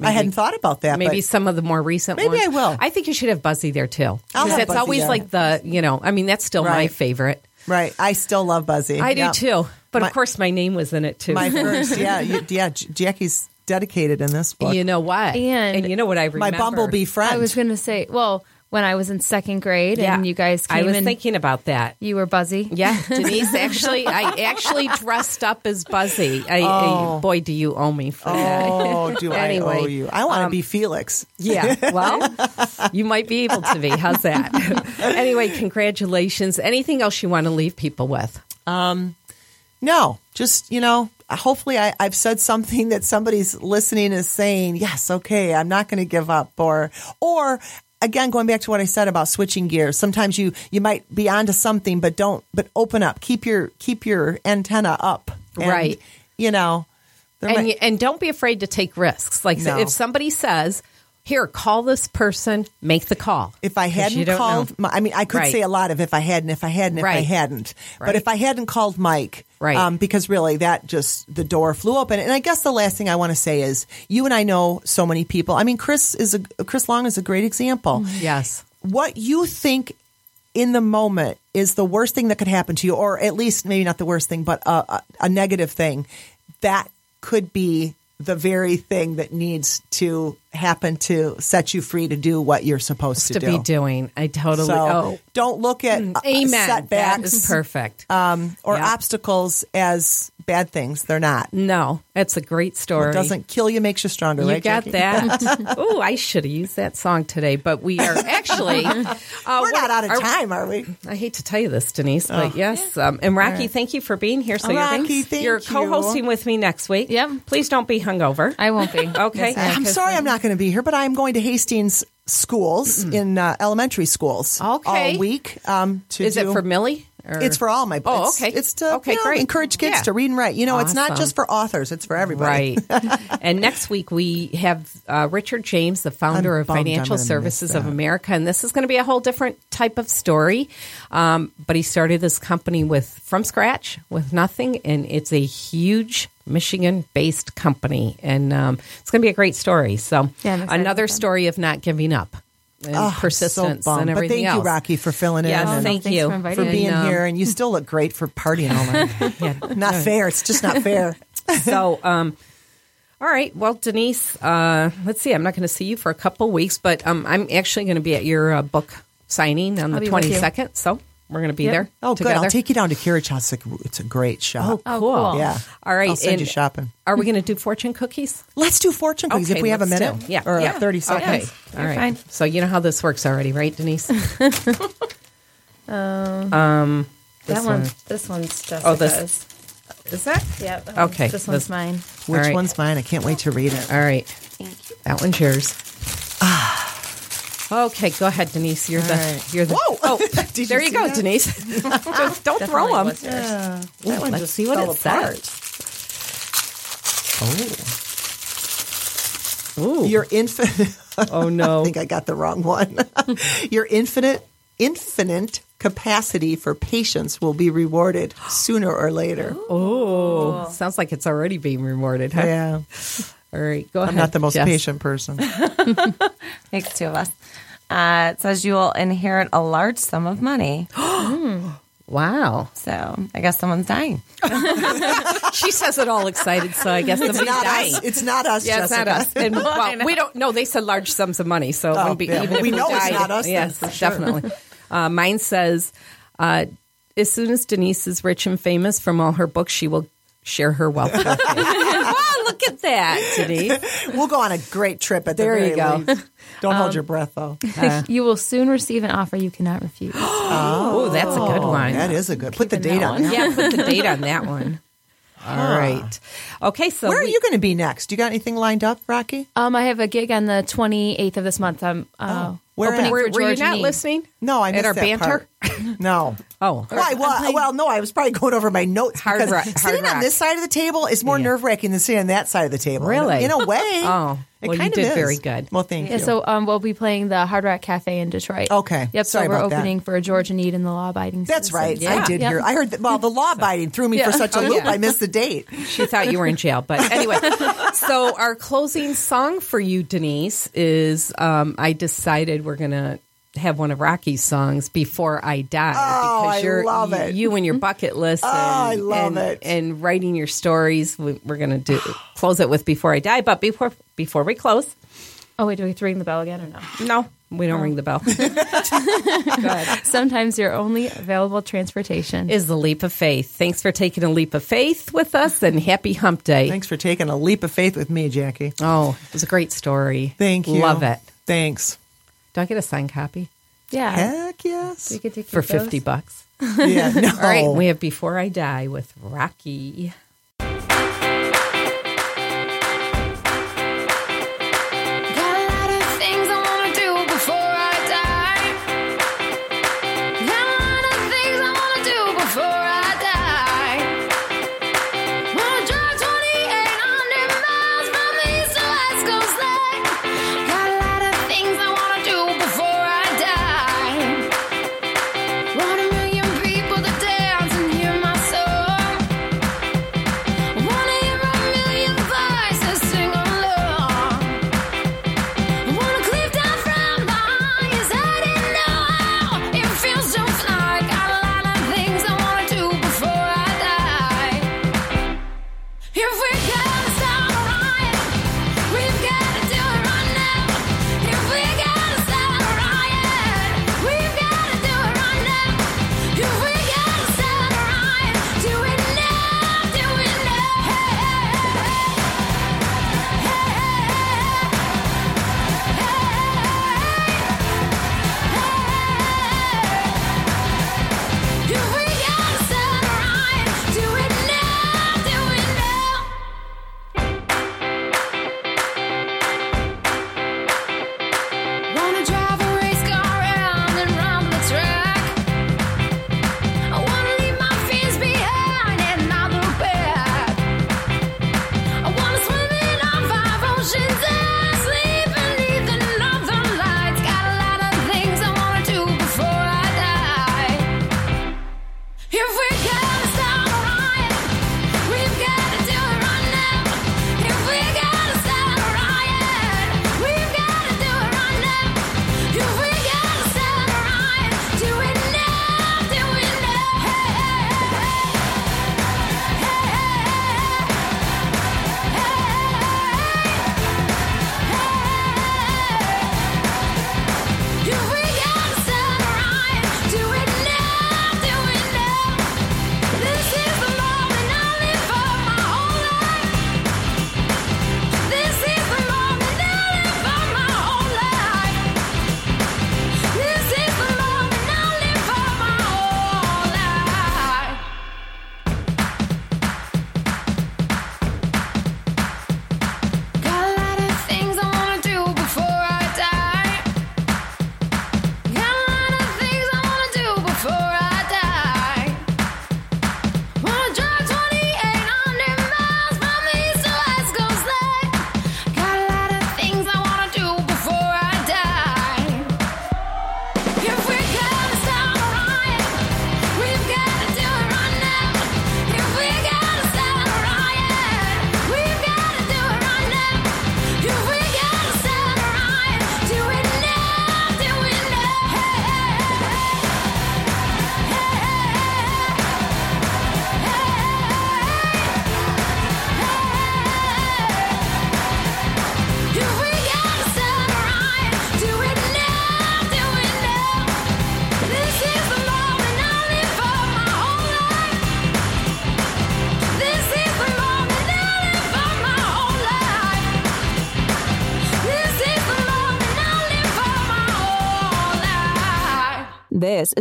I hadn't thought about that. Maybe but some of the more recent Maybe ones. I will. I think you should have Buzzy there too. I'll 'Cause have That's Buzzy always there. like the you know. I mean, that's still my favorite. right, I still love Buzzy. I do too. But My- of course, my name was in it too. My first, yeah, you, yeah. Jackie's dedicated in this book. you know what? And you know what I remember? My bumblebee friend. I was going to say, well, when I was in second grade Yeah. and you guys came I was in, thinking about that. you were Buzzy. Yeah, Denise actually, I actually dressed up as Buzzy. I, I- boy, do you owe me for that. Oh, do Anyway, I owe you? I want to um, be Felix. Yeah, well, you might be able to be. How's that? anyway, congratulations. Anything else you want to leave people with? No, just you know. Hopefully, I, I've said something that somebody's listening is saying. Yes, okay, I'm not going to give up. Or, or again, going back to what I said about switching gears. Sometimes you you might be onto something, but don't. But open up. Keep your keep your antenna up. And, Right. You know. And, might- and don't be afraid to take risks. Like No. if somebody says, "Here, call this person," make the call. if I hadn't called, my, I mean, I could Right. say a lot of if I hadn't, if I hadn't, if I hadn't. But Right. if I hadn't called Mike, Right. um, because really that just the door flew open. And I guess the last thing I want to say is, you and I know so many people. I mean, Chris is a Chris Long is a great example. Yes. What you think in the moment is the worst thing that could happen to you, or at least maybe not the worst thing, but a, a, a negative thing, that could be the very thing that needs to happen to set you free to do what you're supposed to, To do. be doing. I totally. So oh, don't look at uh, amen. That setbacks is perfect. um, or Yeah. obstacles as bad things. They're not. no, that's a great story. What doesn't kill you makes you stronger, You right? got Jackie? that. oh, I should have used that song today, but we are actually. Uh, We're what- not out of are- time, are we? I hate to tell you this, Denise, but yes. Um, and Rocky, thank you for being here. So Oh, you're, Rocky, thank you're co-hosting with me next week. Yep. Please don't be hungover. I won't be. Okay. Yes, I'm sorry I'm not going to be here, but I'm going to Hastings schools in uh, elementary schools Okay. all week. Um, to Is it for Millie? Or- It's for all my. books. Oh, it's, okay. It's to Okay, you know, great. encourage kids Yeah. to read and write. You know, it's not just for authors; it's for everybody. Right. and next week we have uh, Richard James, the founder I'm of Financial Services of. America, and this is going to be a whole different type of story. Um, but he started this company with from scratch, with nothing, and it's a huge Michigan-based company, and um, it's going to be a great story. So Yeah, another story of not giving up. And Oh, persistence so and everything But thank else. you, Rocky, for filling Yes, in. and thank Thanks you for inviting for And, being um, here, and you still look great for partying all night. Yeah. not fair. It's just not fair. so um all right well denise uh let's see i'm not going to see you for a couple weeks but um i'm actually going to be at your uh, book signing on I'll the be with you. 22nd so we're going to be Yep. there Oh, together. good. I'll take you down to Carriage House. It's a- It's a great shop. oh, Oh, cool. cool. Yeah. all right I'll send and you shopping. are we going to do fortune cookies Let's do fortune cookies Okay, if we have a minute. do. yeah Or uh, yeah. 30 seconds. okay all right fine. so you know how this works already right denise um, um, That This one, one. this one's Jessica's. Oh, this- is that Yep. that Okay, This one's this- mine. Which All right. one's mine? I can't wait to read it. all right that one's yours ah. Okay, go ahead, Denise. You're the right. you're the. Whoa! Oh, Did you there you see go, that? Denise. Just don't throw them. was yours. That one let's just see what fell it apart. Oh. Ooh. Your infinite. oh no. I think I got the wrong one. Your infinite, infinite capacity for patience will be rewarded sooner or later. Oh, sounds like it's already being rewarded. Huh? Yeah, All right, go ahead. I'm not the most Jess. patient person. Makes two of us. Uh, it says you will inherit a large sum of money. Wow. So I guess someone's dying. She says it all excited, so I guess It's somebody's not dying. us. It's not us. Yeah, it's not us. And, well, we don't know. They said large sums of money, so it Oh, wouldn't be yeah. even if We we know it's died. not us then, Yes, for sure. definitely. Uh, mine says, uh, as soon as Denise is rich and famous from all her books, she will share her wealth with you. wow, look at that, Denise. We'll go on a great trip at the There very you go. least. Don't hold your breath though. you will soon receive an offer you cannot refuse. Oh, that's a good one. That is a good. Put the Keeping date that on. one. that. yeah, put the date on that one. All right. Okay, so Where are you going to be next? Do you got anything lined up, Rocky? Um, I have a gig on the 28th of this month. I'm uh, where opening at? for were, were you not Nee. listening? No, I missed At missed our that banter? part. No. Oh, Why? Well, well, no. I was probably going over my notes Hard because rock- sitting hard on rock. this side of the table is more Yeah. nerve wracking than sitting on that side of the table. In a- Really? In a, way. Oh, It well, you kind of did is. very good. Well, thank Yeah, you. so um, we'll be playing the Hard Rock Cafe in Detroit. Okay. Yep. Sorry so we're about that. opening for George and Need and the Law Abiding. That's right. Yeah. I did Yep. hear. I heard that. Well, the law abiding threw me for such a loop. I missed the date. she thought you were in jail. But anyway, so our closing song for you, Denise, is um, I decided we're going to have one of Rocky's songs before I die. Oh, I you're, love it. You and your mm-hmm. bucket list. Oh, and, I love and- it. And writing your stories. We- We're going to do close it with before I die. But before before we close, Oh wait, do we have to ring the bell again or no? no, we don't ring the bell. Sometimes your only available transportation is the leap of faith. Thanks for taking a leap of faith with us, and happy Hump Day. Thanks for taking a leap of faith with me, Jackie. Oh, it was a great story. Thank you. Love it. Thanks. Do I get a signed copy Yeah. Heck yes. We could take for your photos. fifty bucks? Yeah. No. All right, we have "Before I Die" with Rocky.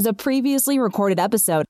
Is a previously recorded episode